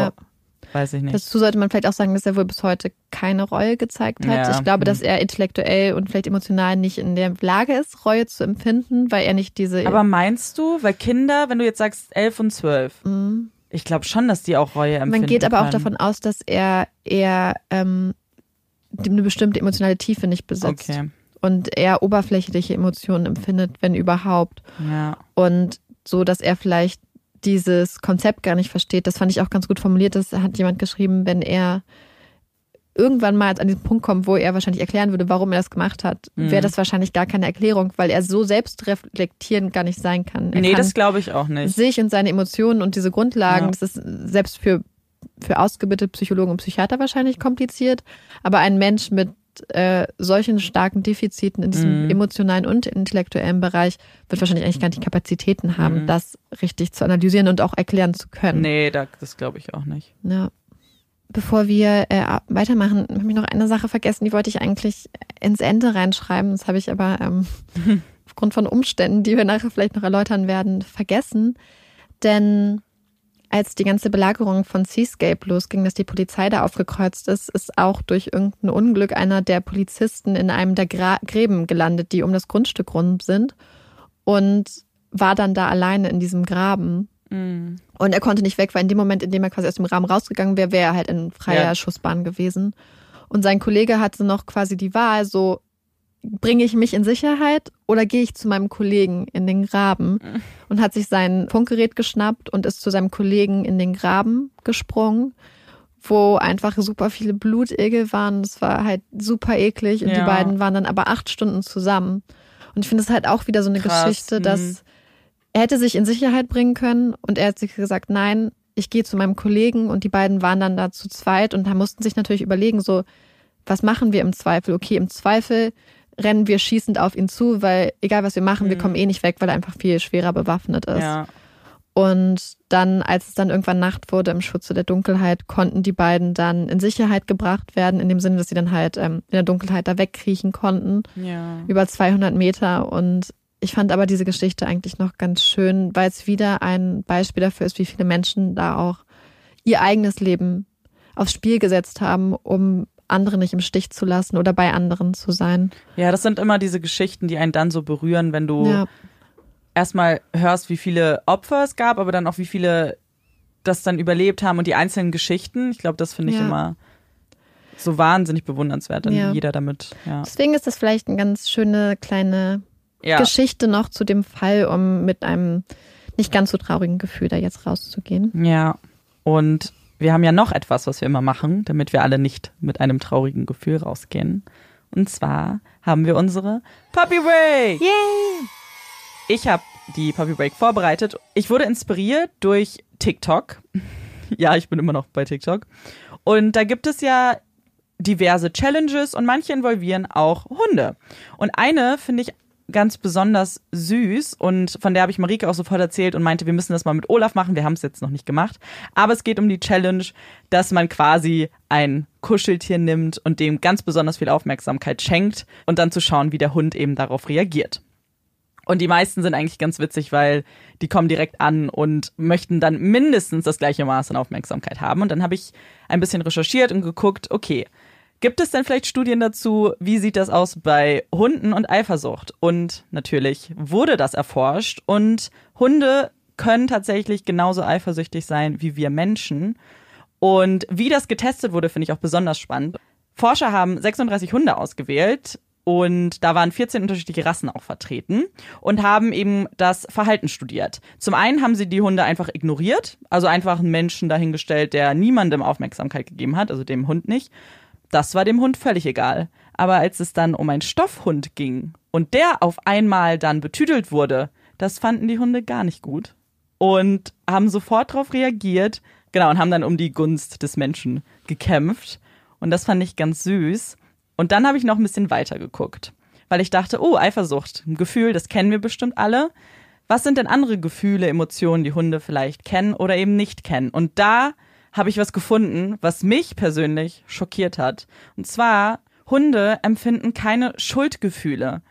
Weiß ich nicht. Dazu sollte man vielleicht auch sagen, dass er wohl bis heute keine Reue gezeigt hat. Ja, Ich glaube, dass er intellektuell und vielleicht emotional nicht in der Lage ist, Reue zu empfinden, weil er nicht diese. aber meinst du, weil Kinder, wenn du jetzt sagst elf und zwölf, Mhm. Ich glaube schon, dass die auch Reue empfinden. man geht aber auch davon aus, dass er eher ähm, eine bestimmte emotionale Tiefe nicht besitzt Okay, und eher oberflächliche Emotionen empfindet, wenn überhaupt. ja. Und so, dass er vielleicht dieses Konzept gar nicht versteht. Das fand ich auch ganz gut formuliert. Das hat jemand geschrieben, wenn er irgendwann mal an diesen Punkt kommt, wo er wahrscheinlich erklären würde, warum er das gemacht hat, Mhm. wäre das wahrscheinlich gar keine Erklärung, weil er so selbstreflektierend gar nicht sein kann. Er nee, kann das glaube ich auch nicht. sich und seine Emotionen und diese Grundlagen, Ja. das ist selbst für, für ausgebildete Psychologen und Psychiater wahrscheinlich kompliziert, aber ein Mensch mit äh, solchen starken Defiziten in diesem Mhm. emotionalen und intellektuellen Bereich wird wahrscheinlich eigentlich gar nicht die Kapazitäten haben, Mhm. das richtig zu analysieren und auch erklären zu können. Nee, da, das glaube ich auch nicht. Ja. Bevor wir äh, weitermachen, habe ich noch eine Sache vergessen, die wollte ich eigentlich ins Ende reinschreiben. Das habe ich aber ähm, aufgrund von Umständen, die wir nachher vielleicht noch erläutern werden, vergessen. Denn als die ganze Belagerung von Seascape losging, dass die Polizei da aufgekreuzt ist, ist auch durch irgendein Unglück einer der Polizisten in einem der Gra Gräben gelandet, die um das Grundstück rum sind und war dann da alleine in diesem Graben. Mhm. Und er konnte nicht weg, weil in dem Moment, in dem er quasi aus dem Rahmen rausgegangen wäre, wäre er halt in freier Ja. Schussbahn gewesen. Und sein Kollege hatte noch quasi die Wahl, so bringe ich mich in Sicherheit oder gehe ich zu meinem Kollegen in den Graben und hat sich sein Funkgerät geschnappt und ist zu seinem Kollegen in den Graben gesprungen, wo einfach super viele Blutegel waren. Das war halt super eklig und die Ja. beiden waren dann aber acht Stunden zusammen. Und ich finde es halt auch wieder so eine Krass, Geschichte, mhm. dass er hätte sich in Sicherheit bringen können und er hat sich gesagt, nein, ich gehe zu meinem Kollegen und die beiden waren dann da zu zweit und da mussten sich natürlich überlegen, so, was machen wir im Zweifel? Okay, im Zweifel rennen wir schießend auf ihn zu, weil egal was wir machen, wir Mhm. kommen eh nicht weg, weil er einfach viel schwerer bewaffnet ist. Ja. Und dann, als es dann irgendwann Nacht wurde im Schutze der Dunkelheit, konnten die beiden dann in Sicherheit gebracht werden, in dem Sinne, dass sie dann halt ähm, in der Dunkelheit da wegkriechen konnten Ja. über 200 Meter. Und ich fand aber diese Geschichte eigentlich noch ganz schön, weil es wieder ein Beispiel dafür ist, wie viele Menschen da auch ihr eigenes Leben aufs Spiel gesetzt haben, um andere nicht im Stich zu lassen oder bei anderen zu sein. ja, das sind immer diese Geschichten, die einen dann so berühren, wenn du Ja, erstmal hörst, wie viele Opfer es gab, aber dann auch wie viele das dann überlebt haben und die einzelnen Geschichten. Ich glaube, das finde ich Ja. immer so wahnsinnig bewundernswert, wenn Ja. jeder damit, ja. deswegen ist das vielleicht eine ganz schöne kleine Geschichte noch zu dem Fall, um mit einem nicht ganz so traurigen Gefühl da jetzt rauszugehen. ja. Und wir haben ja noch etwas, was wir immer machen, damit wir alle nicht mit einem traurigen Gefühl rausgehen. Und zwar haben wir unsere Puppy Break. Yay! Ich habe die Puppy Break vorbereitet. Ich wurde inspiriert durch TikTok. ja, ich bin immer noch bei TikTok. Und da gibt es ja diverse Challenges und manche involvieren auch Hunde. Und eine finde ich ganz besonders süß und von der habe ich Marike auch sofort erzählt und meinte, wir müssen das mal mit Olaf machen. Wir haben es jetzt noch nicht gemacht. Aber es geht um die Challenge, dass man quasi ein Kuscheltier nimmt und dem ganz besonders viel Aufmerksamkeit schenkt und dann zu schauen, wie der Hund eben darauf reagiert. Und die meisten sind eigentlich ganz witzig, weil die kommen direkt an und möchten dann mindestens das gleiche Maß an Aufmerksamkeit haben. Und dann habe ich ein bisschen recherchiert und geguckt, okay, gibt es denn vielleicht Studien dazu, wie sieht das aus bei Hunden und Eifersucht? Und natürlich wurde das erforscht und Hunde können tatsächlich genauso eifersüchtig sein wie wir Menschen. Und wie das getestet wurde, finde ich auch besonders spannend. Forscher haben 36 Hunde ausgewählt und da waren 14 unterschiedliche Rassen auch vertreten und haben eben das Verhalten studiert. Zum einen haben sie die Hunde einfach ignoriert, also einfach einen Menschen dahingestellt, der niemandem Aufmerksamkeit gegeben hat, also dem Hund nicht. Das war dem Hund völlig egal. Aber als es dann um einen Stoffhund ging und der auf einmal dann betüdelt wurde, das fanden die Hunde gar nicht gut und haben sofort darauf reagiert, genau, und haben dann um die Gunst des Menschen gekämpft. Und das fand ich ganz süß. Und dann habe ich noch ein bisschen weiter geguckt, weil ich dachte, oh, Eifersucht, ein Gefühl, das kennen wir bestimmt alle. Was sind denn andere Gefühle, Emotionen, die Hunde vielleicht kennen oder eben nicht kennen? Und da habe ich was gefunden, was mich persönlich schockiert hat. Und zwar, Hunde empfinden keine Schuldgefühle.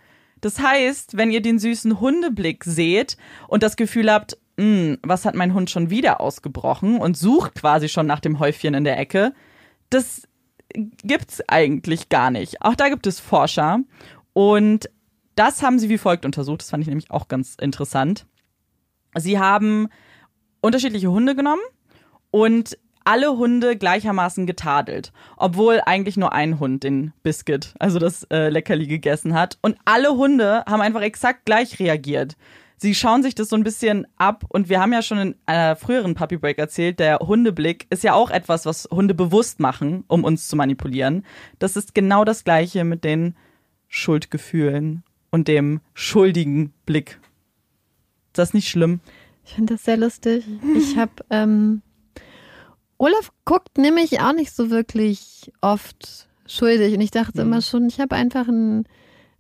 Das heißt, wenn ihr den süßen Hundeblick seht und das Gefühl habt, "Hm, was hat mein Hund schon wieder ausgebrochen und sucht quasi schon nach dem Häufchen in der Ecke, das gibt's eigentlich gar nicht. Auch da gibt es Forscher und das haben sie wie folgt untersucht. Das fand ich nämlich auch ganz interessant. Sie haben unterschiedliche Hunde genommen und alle Hunde gleichermaßen getadelt, obwohl eigentlich nur ein Hund den Biscuit, also das äh, Leckerli gegessen hat. Und alle Hunde haben einfach exakt gleich reagiert. sie schauen sich das so ein bisschen ab und wir haben ja schon in einer früheren Puppy Break erzählt, der Hundeblick ist ja auch etwas, was Hunde bewusst machen, um uns zu manipulieren. Das ist genau das gleiche mit den Schuldgefühlen und dem schuldigen Blick. Ist das nicht schlimm? Ich finde das sehr lustig. Ich habe ähm, Olaf guckt nämlich auch nicht so wirklich oft schuldig und ich dachte Mhm. immer schon, ich habe einfach einen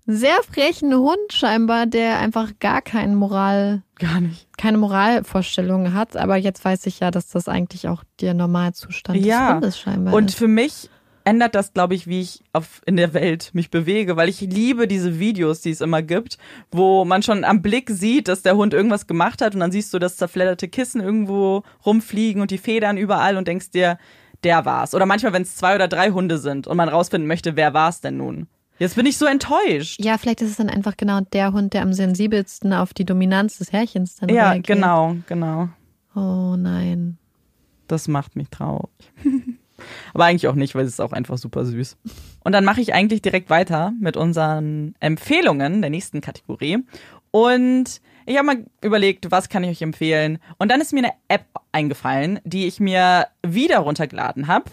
sehr frechen Hund scheinbar, der einfach gar keinen Moral, Gar nicht. keine Moralvorstellungen hat. Aber jetzt weiß ich ja, dass das eigentlich auch der Normalzustand Ja. des Hundes scheinbar Und ist. für mich ändert das, glaube ich, wie ich auf, in der Welt mich bewege, weil ich liebe diese Videos, die es immer gibt, wo man schon am Blick sieht, dass der Hund irgendwas gemacht hat und dann siehst du das zerfledderte Kissen irgendwo rumfliegen und die Federn überall und denkst dir, der war's. Oder manchmal, wenn es zwei oder drei Hunde sind und man rausfinden möchte, wer war's denn nun. Jetzt bin ich so enttäuscht. Ja, vielleicht ist es dann einfach genau der Hund, der am sensibelsten auf die Dominanz des Herrchens dann Ja, reagiert. genau, genau. Oh nein. Das macht mich traurig. Aber eigentlich auch nicht, weil es ist auch einfach super süß. Und dann mache ich eigentlich direkt weiter mit unseren Empfehlungen der nächsten Kategorie. Und ich habe mal überlegt, was kann ich euch empfehlen? Und dann ist mir eine App eingefallen, die ich mir wieder runtergeladen habe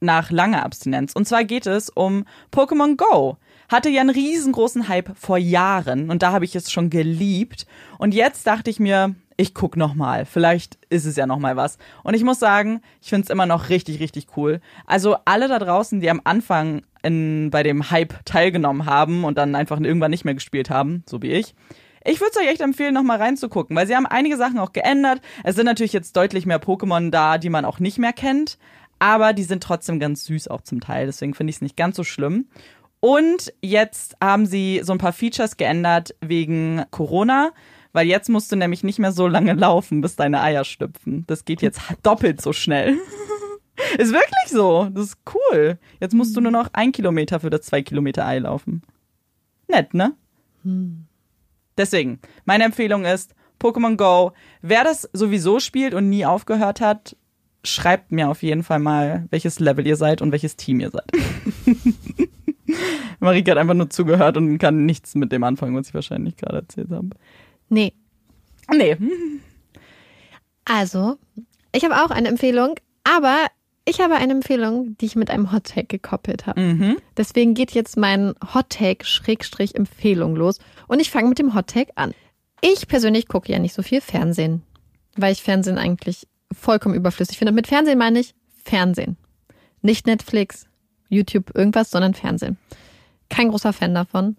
nach langer Abstinenz. Und zwar geht es um Pokémon Go. Hatte ja einen riesengroßen Hype vor Jahren und da habe ich es schon geliebt. Und jetzt dachte ich mir, ich guck noch mal. Vielleicht ist es ja noch mal was. Und ich muss sagen, ich finde es immer noch richtig, richtig cool. Also alle da draußen, die am Anfang in, bei dem Hype teilgenommen haben und dann einfach irgendwann nicht mehr gespielt haben, so wie ich. Ich würde es euch echt empfehlen, noch mal reinzugucken, weil sie haben einige Sachen auch geändert. Es sind natürlich jetzt deutlich mehr Pokémon da, die man auch nicht mehr kennt aber die sind trotzdem ganz süß auch zum Teil. Deswegen finde ich es nicht ganz so schlimm. Und jetzt haben sie so ein paar Features geändert wegen Corona, weil jetzt musst du nämlich nicht mehr so lange laufen, bis deine Eier schlüpfen. Das geht jetzt doppelt so schnell. ist wirklich so. Das ist cool. Jetzt musst du nur noch ein Kilometer für das zwei Kilometer Ei laufen. Nett, ne? Deswegen, meine Empfehlung ist Pokémon Go. Wer das sowieso spielt und nie aufgehört hat, schreibt mir auf jeden Fall mal, welches Level ihr seid und welches Team ihr seid. Marike hat einfach nur zugehört und kann nichts mit dem anfangen, was ich wahrscheinlich gerade erzählt habe. Nee. Nee. Also, ich habe auch eine Empfehlung, aber ich habe eine Empfehlung, die ich mit einem Hot Take gekoppelt habe. Mhm. Deswegen geht jetzt mein Hot Take Schrägstrich Empfehlung los und ich fange mit dem Hot Take an. Ich persönlich gucke ja nicht so viel Fernsehen, weil ich Fernsehen eigentlich vollkommen überflüssig finde. Mit Fernsehen meine ich Fernsehen. Nicht Netflix, YouTube, irgendwas, sondern Fernsehen. Kein großer Fan davon.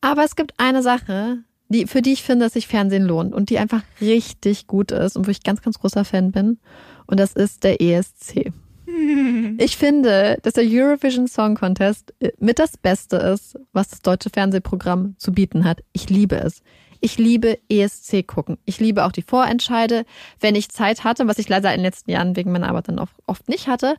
Aber es gibt eine Sache, die, für die ich finde, dass sich Fernsehen lohnt und die einfach richtig gut ist und wo ich ganz, ganz großer Fan bin. Und das ist der ESC. Ich finde, dass der Eurovision Song Contest äh, mit das Beste ist, was das deutsche Fernsehprogramm zu bieten hat. Ich liebe es. Ich liebe ESC gucken. Ich liebe auch die Vorentscheide. Wenn ich Zeit hatte, was ich leider in den letzten Jahren wegen meiner Arbeit dann oft, oft nicht hatte,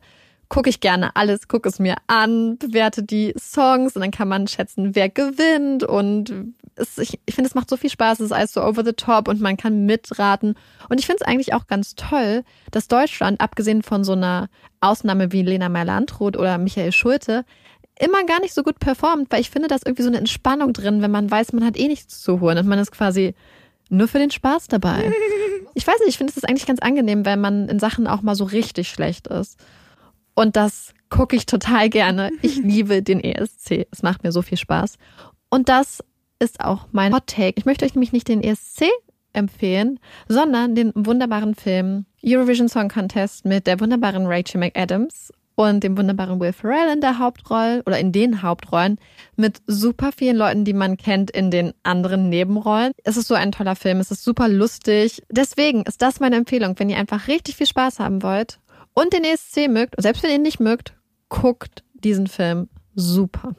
gucke ich gerne alles, gucke es mir an, bewerte die Songs und dann kann man schätzen, wer gewinnt und es, ich, ich finde, es macht so viel Spaß, es ist alles so over the top und man kann mitraten und ich finde es eigentlich auch ganz toll, dass Deutschland, abgesehen von so einer Ausnahme wie Lena Meyer-Landrut oder Michael Schulte, immer gar nicht so gut performt, weil ich finde, da ist irgendwie so eine Entspannung drin, wenn man weiß, man hat eh nichts zu holen und man ist quasi nur für den Spaß dabei. Ich weiß nicht, ich finde es eigentlich ganz angenehm, wenn man in Sachen auch mal so richtig schlecht ist. Und das gucke ich total gerne. Ich liebe den ESC. Es macht mir so viel Spaß. Und das ist auch mein Hot Take. Ich möchte euch nämlich nicht den ESC empfehlen, sondern den wunderbaren Film Eurovision Song Contest mit der wunderbaren Rachel McAdams und dem wunderbaren Will Ferrell in der Hauptrolle oder in den Hauptrollen mit super vielen Leuten, die man kennt in den anderen Nebenrollen. Es ist so ein toller Film, es ist super lustig. Deswegen ist das meine Empfehlung, wenn ihr einfach richtig viel Spaß haben wollt und den ESC mögt, selbst wenn ihr ihn nicht mögt, guckt diesen Film super.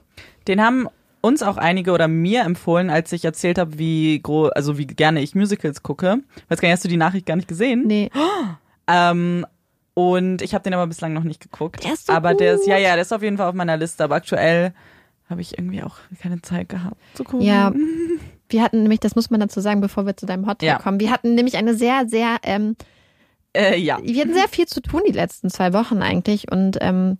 Den haben uns auch einige oder mir empfohlen, als ich erzählt habe, wie gro also wie gerne ich Musicals gucke. Weiß gar nicht, hast du die Nachricht gar nicht gesehen? Nee, Ähm, und ich habe den aber bislang noch nicht geguckt. Der ist so aber der ist, ja, gut. ja, der ist auf jeden Fall auf meiner Liste. Aber aktuell habe ich irgendwie auch keine Zeit gehabt zu gucken. Ja, wir hatten nämlich, das muss man dazu sagen, bevor wir zu deinem Hot Ja. kommen, wir hatten nämlich eine sehr, sehr, ähm, Äh, ja. wir hatten sehr viel zu tun die letzten zwei Wochen eigentlich und ähm,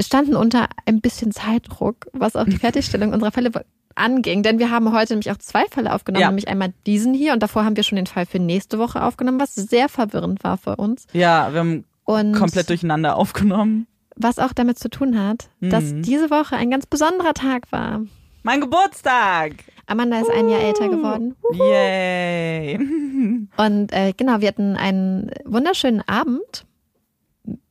standen unter ein bisschen Zeitdruck, was auch die Fertigstellung unserer Fälle anging, denn wir haben heute nämlich auch zwei Fälle aufgenommen, Ja. nämlich einmal diesen hier und davor haben wir schon den Fall für nächste Woche aufgenommen, was sehr verwirrend war für uns. Ja, wir haben Und komplett durcheinander aufgenommen. was auch damit zu tun hat, dass Mhm. diese Woche ein ganz besonderer Tag war. Mein Geburtstag! Amanda ist ein Jahr älter geworden. Yay! Und äh, genau, wir hatten einen wunderschönen Abend.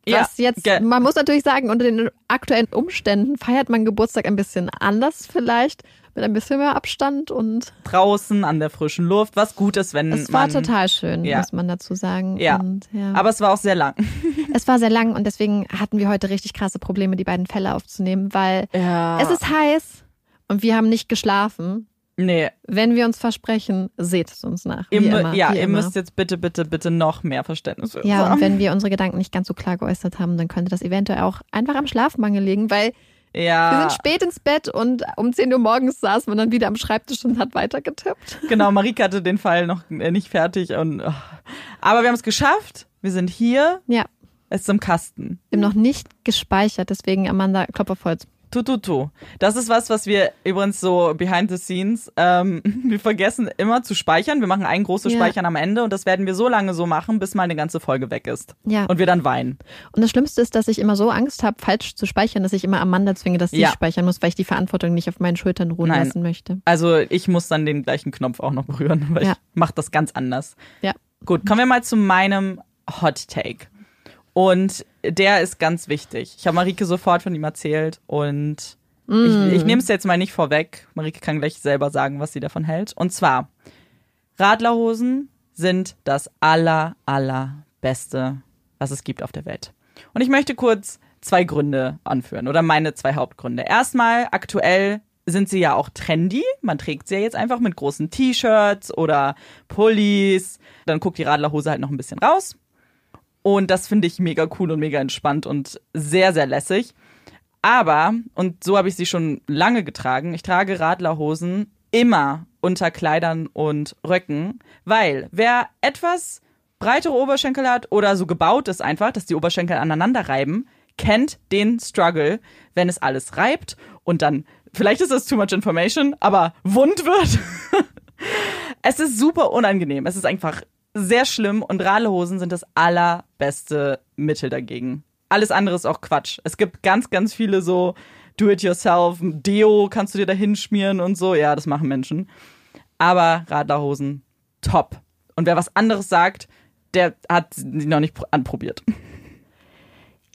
Ja, Was jetzt, ge- man muss natürlich sagen, unter den aktuellen Umständen feiert man Geburtstag ein bisschen anders vielleicht, mit ein bisschen mehr Abstand und Draußen an der frischen Luft, was gut ist, wenn es war man. total schön, Ja. muss man dazu sagen. Ja. Und, ja. Aber es war auch sehr lang. es war sehr lang und deswegen hatten wir heute richtig krasse Probleme, die beiden Fälle aufzunehmen, weil Ja. es ist heiß und wir haben nicht geschlafen. Nee, Wenn wir uns versprechen, seht es uns nach. ihr, immer, ja, ihr immer. müsst jetzt bitte, bitte, bitte noch mehr Verständnis uns Ja, und wenn wir unsere Gedanken nicht ganz so klar geäußert haben, dann könnte das eventuell auch einfach am Schlafmangel liegen, weil ja. wir sind spät ins Bett und um 10 Uhr morgens saß man dann wieder am Schreibtisch und hat weitergetippt. Genau, Marike hatte den Fall noch äh, nicht fertig. Und, oh. Aber wir haben es geschafft. Wir sind hier. Ja, Es ist im Kasten. wir haben noch nicht gespeichert, deswegen Amanda, Klopf auf Holz. Tu, tu, tu. Das ist was, was wir übrigens so behind the scenes, ähm, wir vergessen immer zu speichern. Wir machen ein großes Ja. Speichern am Ende und das werden wir so lange so machen, bis mal eine ganze Folge weg ist. Ja. Und wir dann weinen. Und das Schlimmste ist, dass ich immer so Angst habe, falsch zu speichern, dass ich immer Amanda zwinge, dass sie Ja. speichern muss, weil ich die Verantwortung nicht auf meinen Schultern ruhen Nein. lassen möchte. Also ich muss dann den gleichen Knopf auch noch berühren, weil Ja. ich mache das ganz anders. Ja. Gut, kommen wir mal zu meinem Hot Take. Und der ist ganz wichtig. Ich habe Marike sofort von ihm erzählt und ich, ich nehme es jetzt mal nicht vorweg. Marike kann gleich selber sagen, was sie davon hält. Und zwar, Radlerhosen sind das aller, allerbeste, was es gibt auf der Welt. Und ich möchte kurz zwei Gründe anführen oder meine zwei Hauptgründe. Erstmal, aktuell sind sie ja auch trendy. Man trägt sie ja jetzt einfach mit großen T-Shirts oder Pullis. Dann guckt die Radlerhose halt noch ein bisschen raus. Und das finde ich mega cool und mega entspannt und sehr, sehr lässig. Aber, und so habe ich sie schon lange getragen, ich trage Radlerhosen immer unter Kleidern und Röcken, weil wer etwas breitere Oberschenkel hat oder so gebaut ist einfach, dass die Oberschenkel aneinander reiben, kennt den Struggle, wenn es alles reibt und dann, vielleicht ist das too much information, aber wund wird. es ist super unangenehm. Es ist einfach sehr schlimm und Radlerhosen sind das allerbeste Mittel dagegen. Alles andere ist auch Quatsch. Es gibt ganz, ganz viele so Do-it-yourself, Deo kannst du dir da hinschmieren und so. Ja, das machen Menschen. Aber Radlerhosen, top. Und wer was anderes sagt, der hat sie noch nicht pr- anprobiert.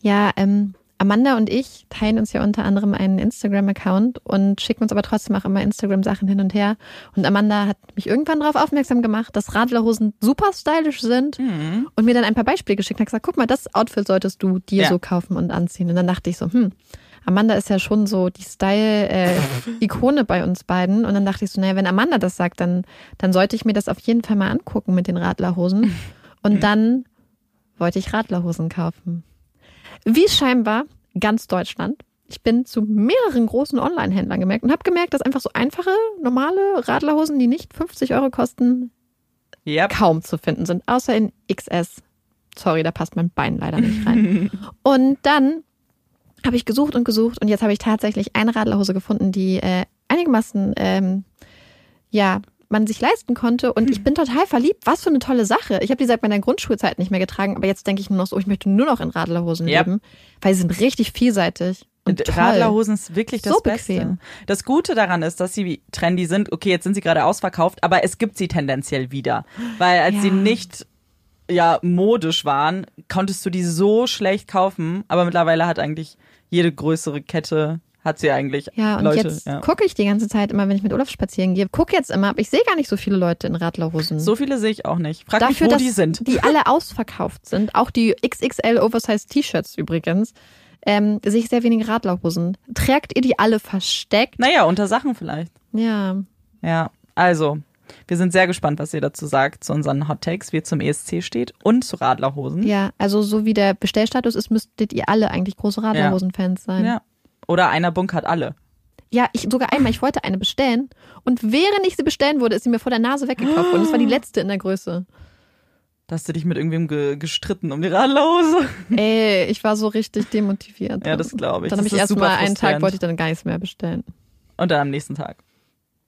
Ja, ähm, Amanda und ich teilen uns ja unter anderem einen Instagram-Account und schicken uns aber trotzdem auch immer Instagram-Sachen hin und her. Und Amanda hat mich irgendwann darauf aufmerksam gemacht, dass Radlerhosen super stylisch sind und mir dann ein paar Beispiele geschickt und hat gesagt, guck mal, das Outfit solltest du dir Ja. so kaufen und anziehen. Und dann dachte ich so, hm, Amanda ist ja schon so die Style-Ikone bei uns beiden. Und dann dachte ich so, naja, wenn Amanda das sagt, dann, dann sollte ich mir das auf jeden Fall mal angucken mit den Radlerhosen. Und dann wollte ich Radlerhosen kaufen. Wie scheinbar ganz Deutschland. Ich bin zu mehreren großen Online-Händlern gemerkt und habe gemerkt, dass einfach so einfache, normale Radlerhosen, die nicht 50 Euro kosten, Yep. kaum zu finden sind, außer in XS. Sorry, da passt mein Bein leider nicht rein. und dann habe ich gesucht und gesucht und jetzt habe ich tatsächlich eine Radlerhose gefunden, die äh, einigermaßen ähm, ja man sich leisten konnte und ich bin total verliebt. Was für eine tolle Sache. Ich habe die seit meiner Grundschulzeit nicht mehr getragen, aber jetzt denke ich nur noch so, ich möchte nur noch in Radlerhosen Yep. leben, weil sie sind richtig vielseitig und toll. Radlerhosen ist wirklich das So Beste. bequem. Das Gute daran ist, dass sie trendy sind. Okay, jetzt sind sie gerade ausverkauft, aber es gibt sie tendenziell wieder. Weil als Ja. sie nicht ja modisch waren, konntest du die so schlecht kaufen. Aber mittlerweile hat eigentlich jede größere Kette hat sie eigentlich Ja, und Leute. jetzt ja. gucke ich die ganze Zeit immer, wenn ich mit Olaf spazieren gehe. Gucke jetzt immer, aber ich sehe gar nicht so viele Leute in Radlerhosen. So viele sehe ich auch nicht. Frag Dafür, mich, wo die sind. die alle ausverkauft sind, auch die XXL Oversize T-Shirts übrigens, ähm, sehe ich sehr wenige Radlerhosen. Trägt ihr die alle versteckt? Naja, unter Sachen vielleicht. Ja. Ja, also, wir sind sehr gespannt, was ihr dazu sagt, zu unseren Hot Takes, wie ihr zum ESC steht und zu Radlerhosen. Ja, also so wie der Bestellstatus ist, müsstet ihr alle eigentlich große Radlerhosen-Fans sein. Ja. Oder einer bunkert alle. Ja, ich sogar einmal, ich wollte eine bestellen und während ich sie bestellen wurde, ist sie mir vor der Nase weggekauft worden. Das war die letzte in der Größe. Da hast du dich mit irgendwem ge gestritten um die Radlerhose. Ey, ich war so richtig demotiviert. Ja, das glaube ich. Dann habe ich erst mal einen Tag, wollte ich dann gar nichts mehr bestellen. Und dann am nächsten Tag.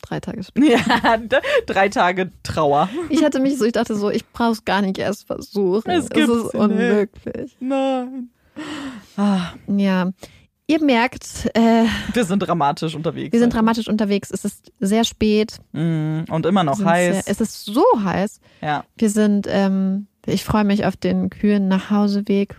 drei Tage später. Ja, drei Tage Trauer. Ich hatte mich so, ich dachte so, ich brauche es gar nicht erst versuchen. Es es ist nicht. unmöglich. Nein. Ah, Ja. Ihr merkt, äh, wir sind dramatisch unterwegs. wir sind heute. dramatisch unterwegs. Es ist sehr spät. Mm, Und immer noch heiß. Sehr, es ist so heiß. ja, Wir sind, ähm, ich freue mich auf den kühlen Nachhauseweg.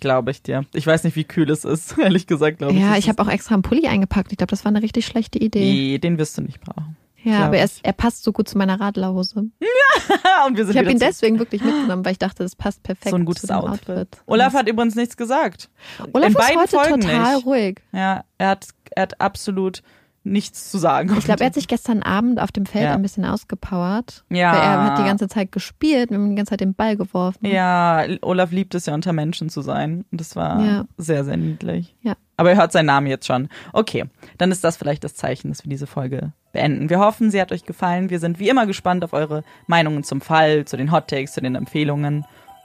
glaube ich dir. Ich weiß nicht, wie kühl es ist, ehrlich gesagt, glaube ich. Ja, ich habe auch extra einen Pulli eingepackt. Ich glaube, das war eine richtig schlechte Idee. Nee, den wirst du nicht brauchen. Ja, aber er, ist, er passt so gut zu meiner Radlerhose. Und wir sind Ich habe ihn deswegen wirklich mitgenommen, weil ich dachte, das passt perfekt so ein gutes Outfit. Outfit. Olaf hat übrigens nichts gesagt. Olaf in ist beiden heute Folgen total nicht. ruhig. Ja, er hat, er hat absolut nichts zu sagen. Ich glaube, er hat sich gestern Abend auf dem Feld Ja. ein bisschen ausgepowert. Ja. Weil er hat die ganze Zeit gespielt, haben die ganze Zeit den Ball geworfen. Ja, Olaf liebt es ja, unter Menschen zu sein. Und das war Ja. sehr, sehr niedlich. Ja. Aber er hört seinen Namen jetzt schon. Okay, dann ist das vielleicht das Zeichen, dass wir diese Folge beenden. Wir hoffen, sie hat euch gefallen. Wir sind wie immer gespannt auf eure Meinungen zum Fall, zu den Hot Takes, zu den Empfehlungen.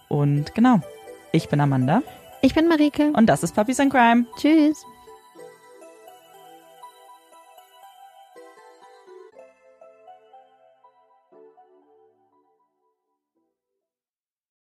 Und genau, ich bin Amanda Ich bin Marike. und das ist Puppies and Crime. Tschüss.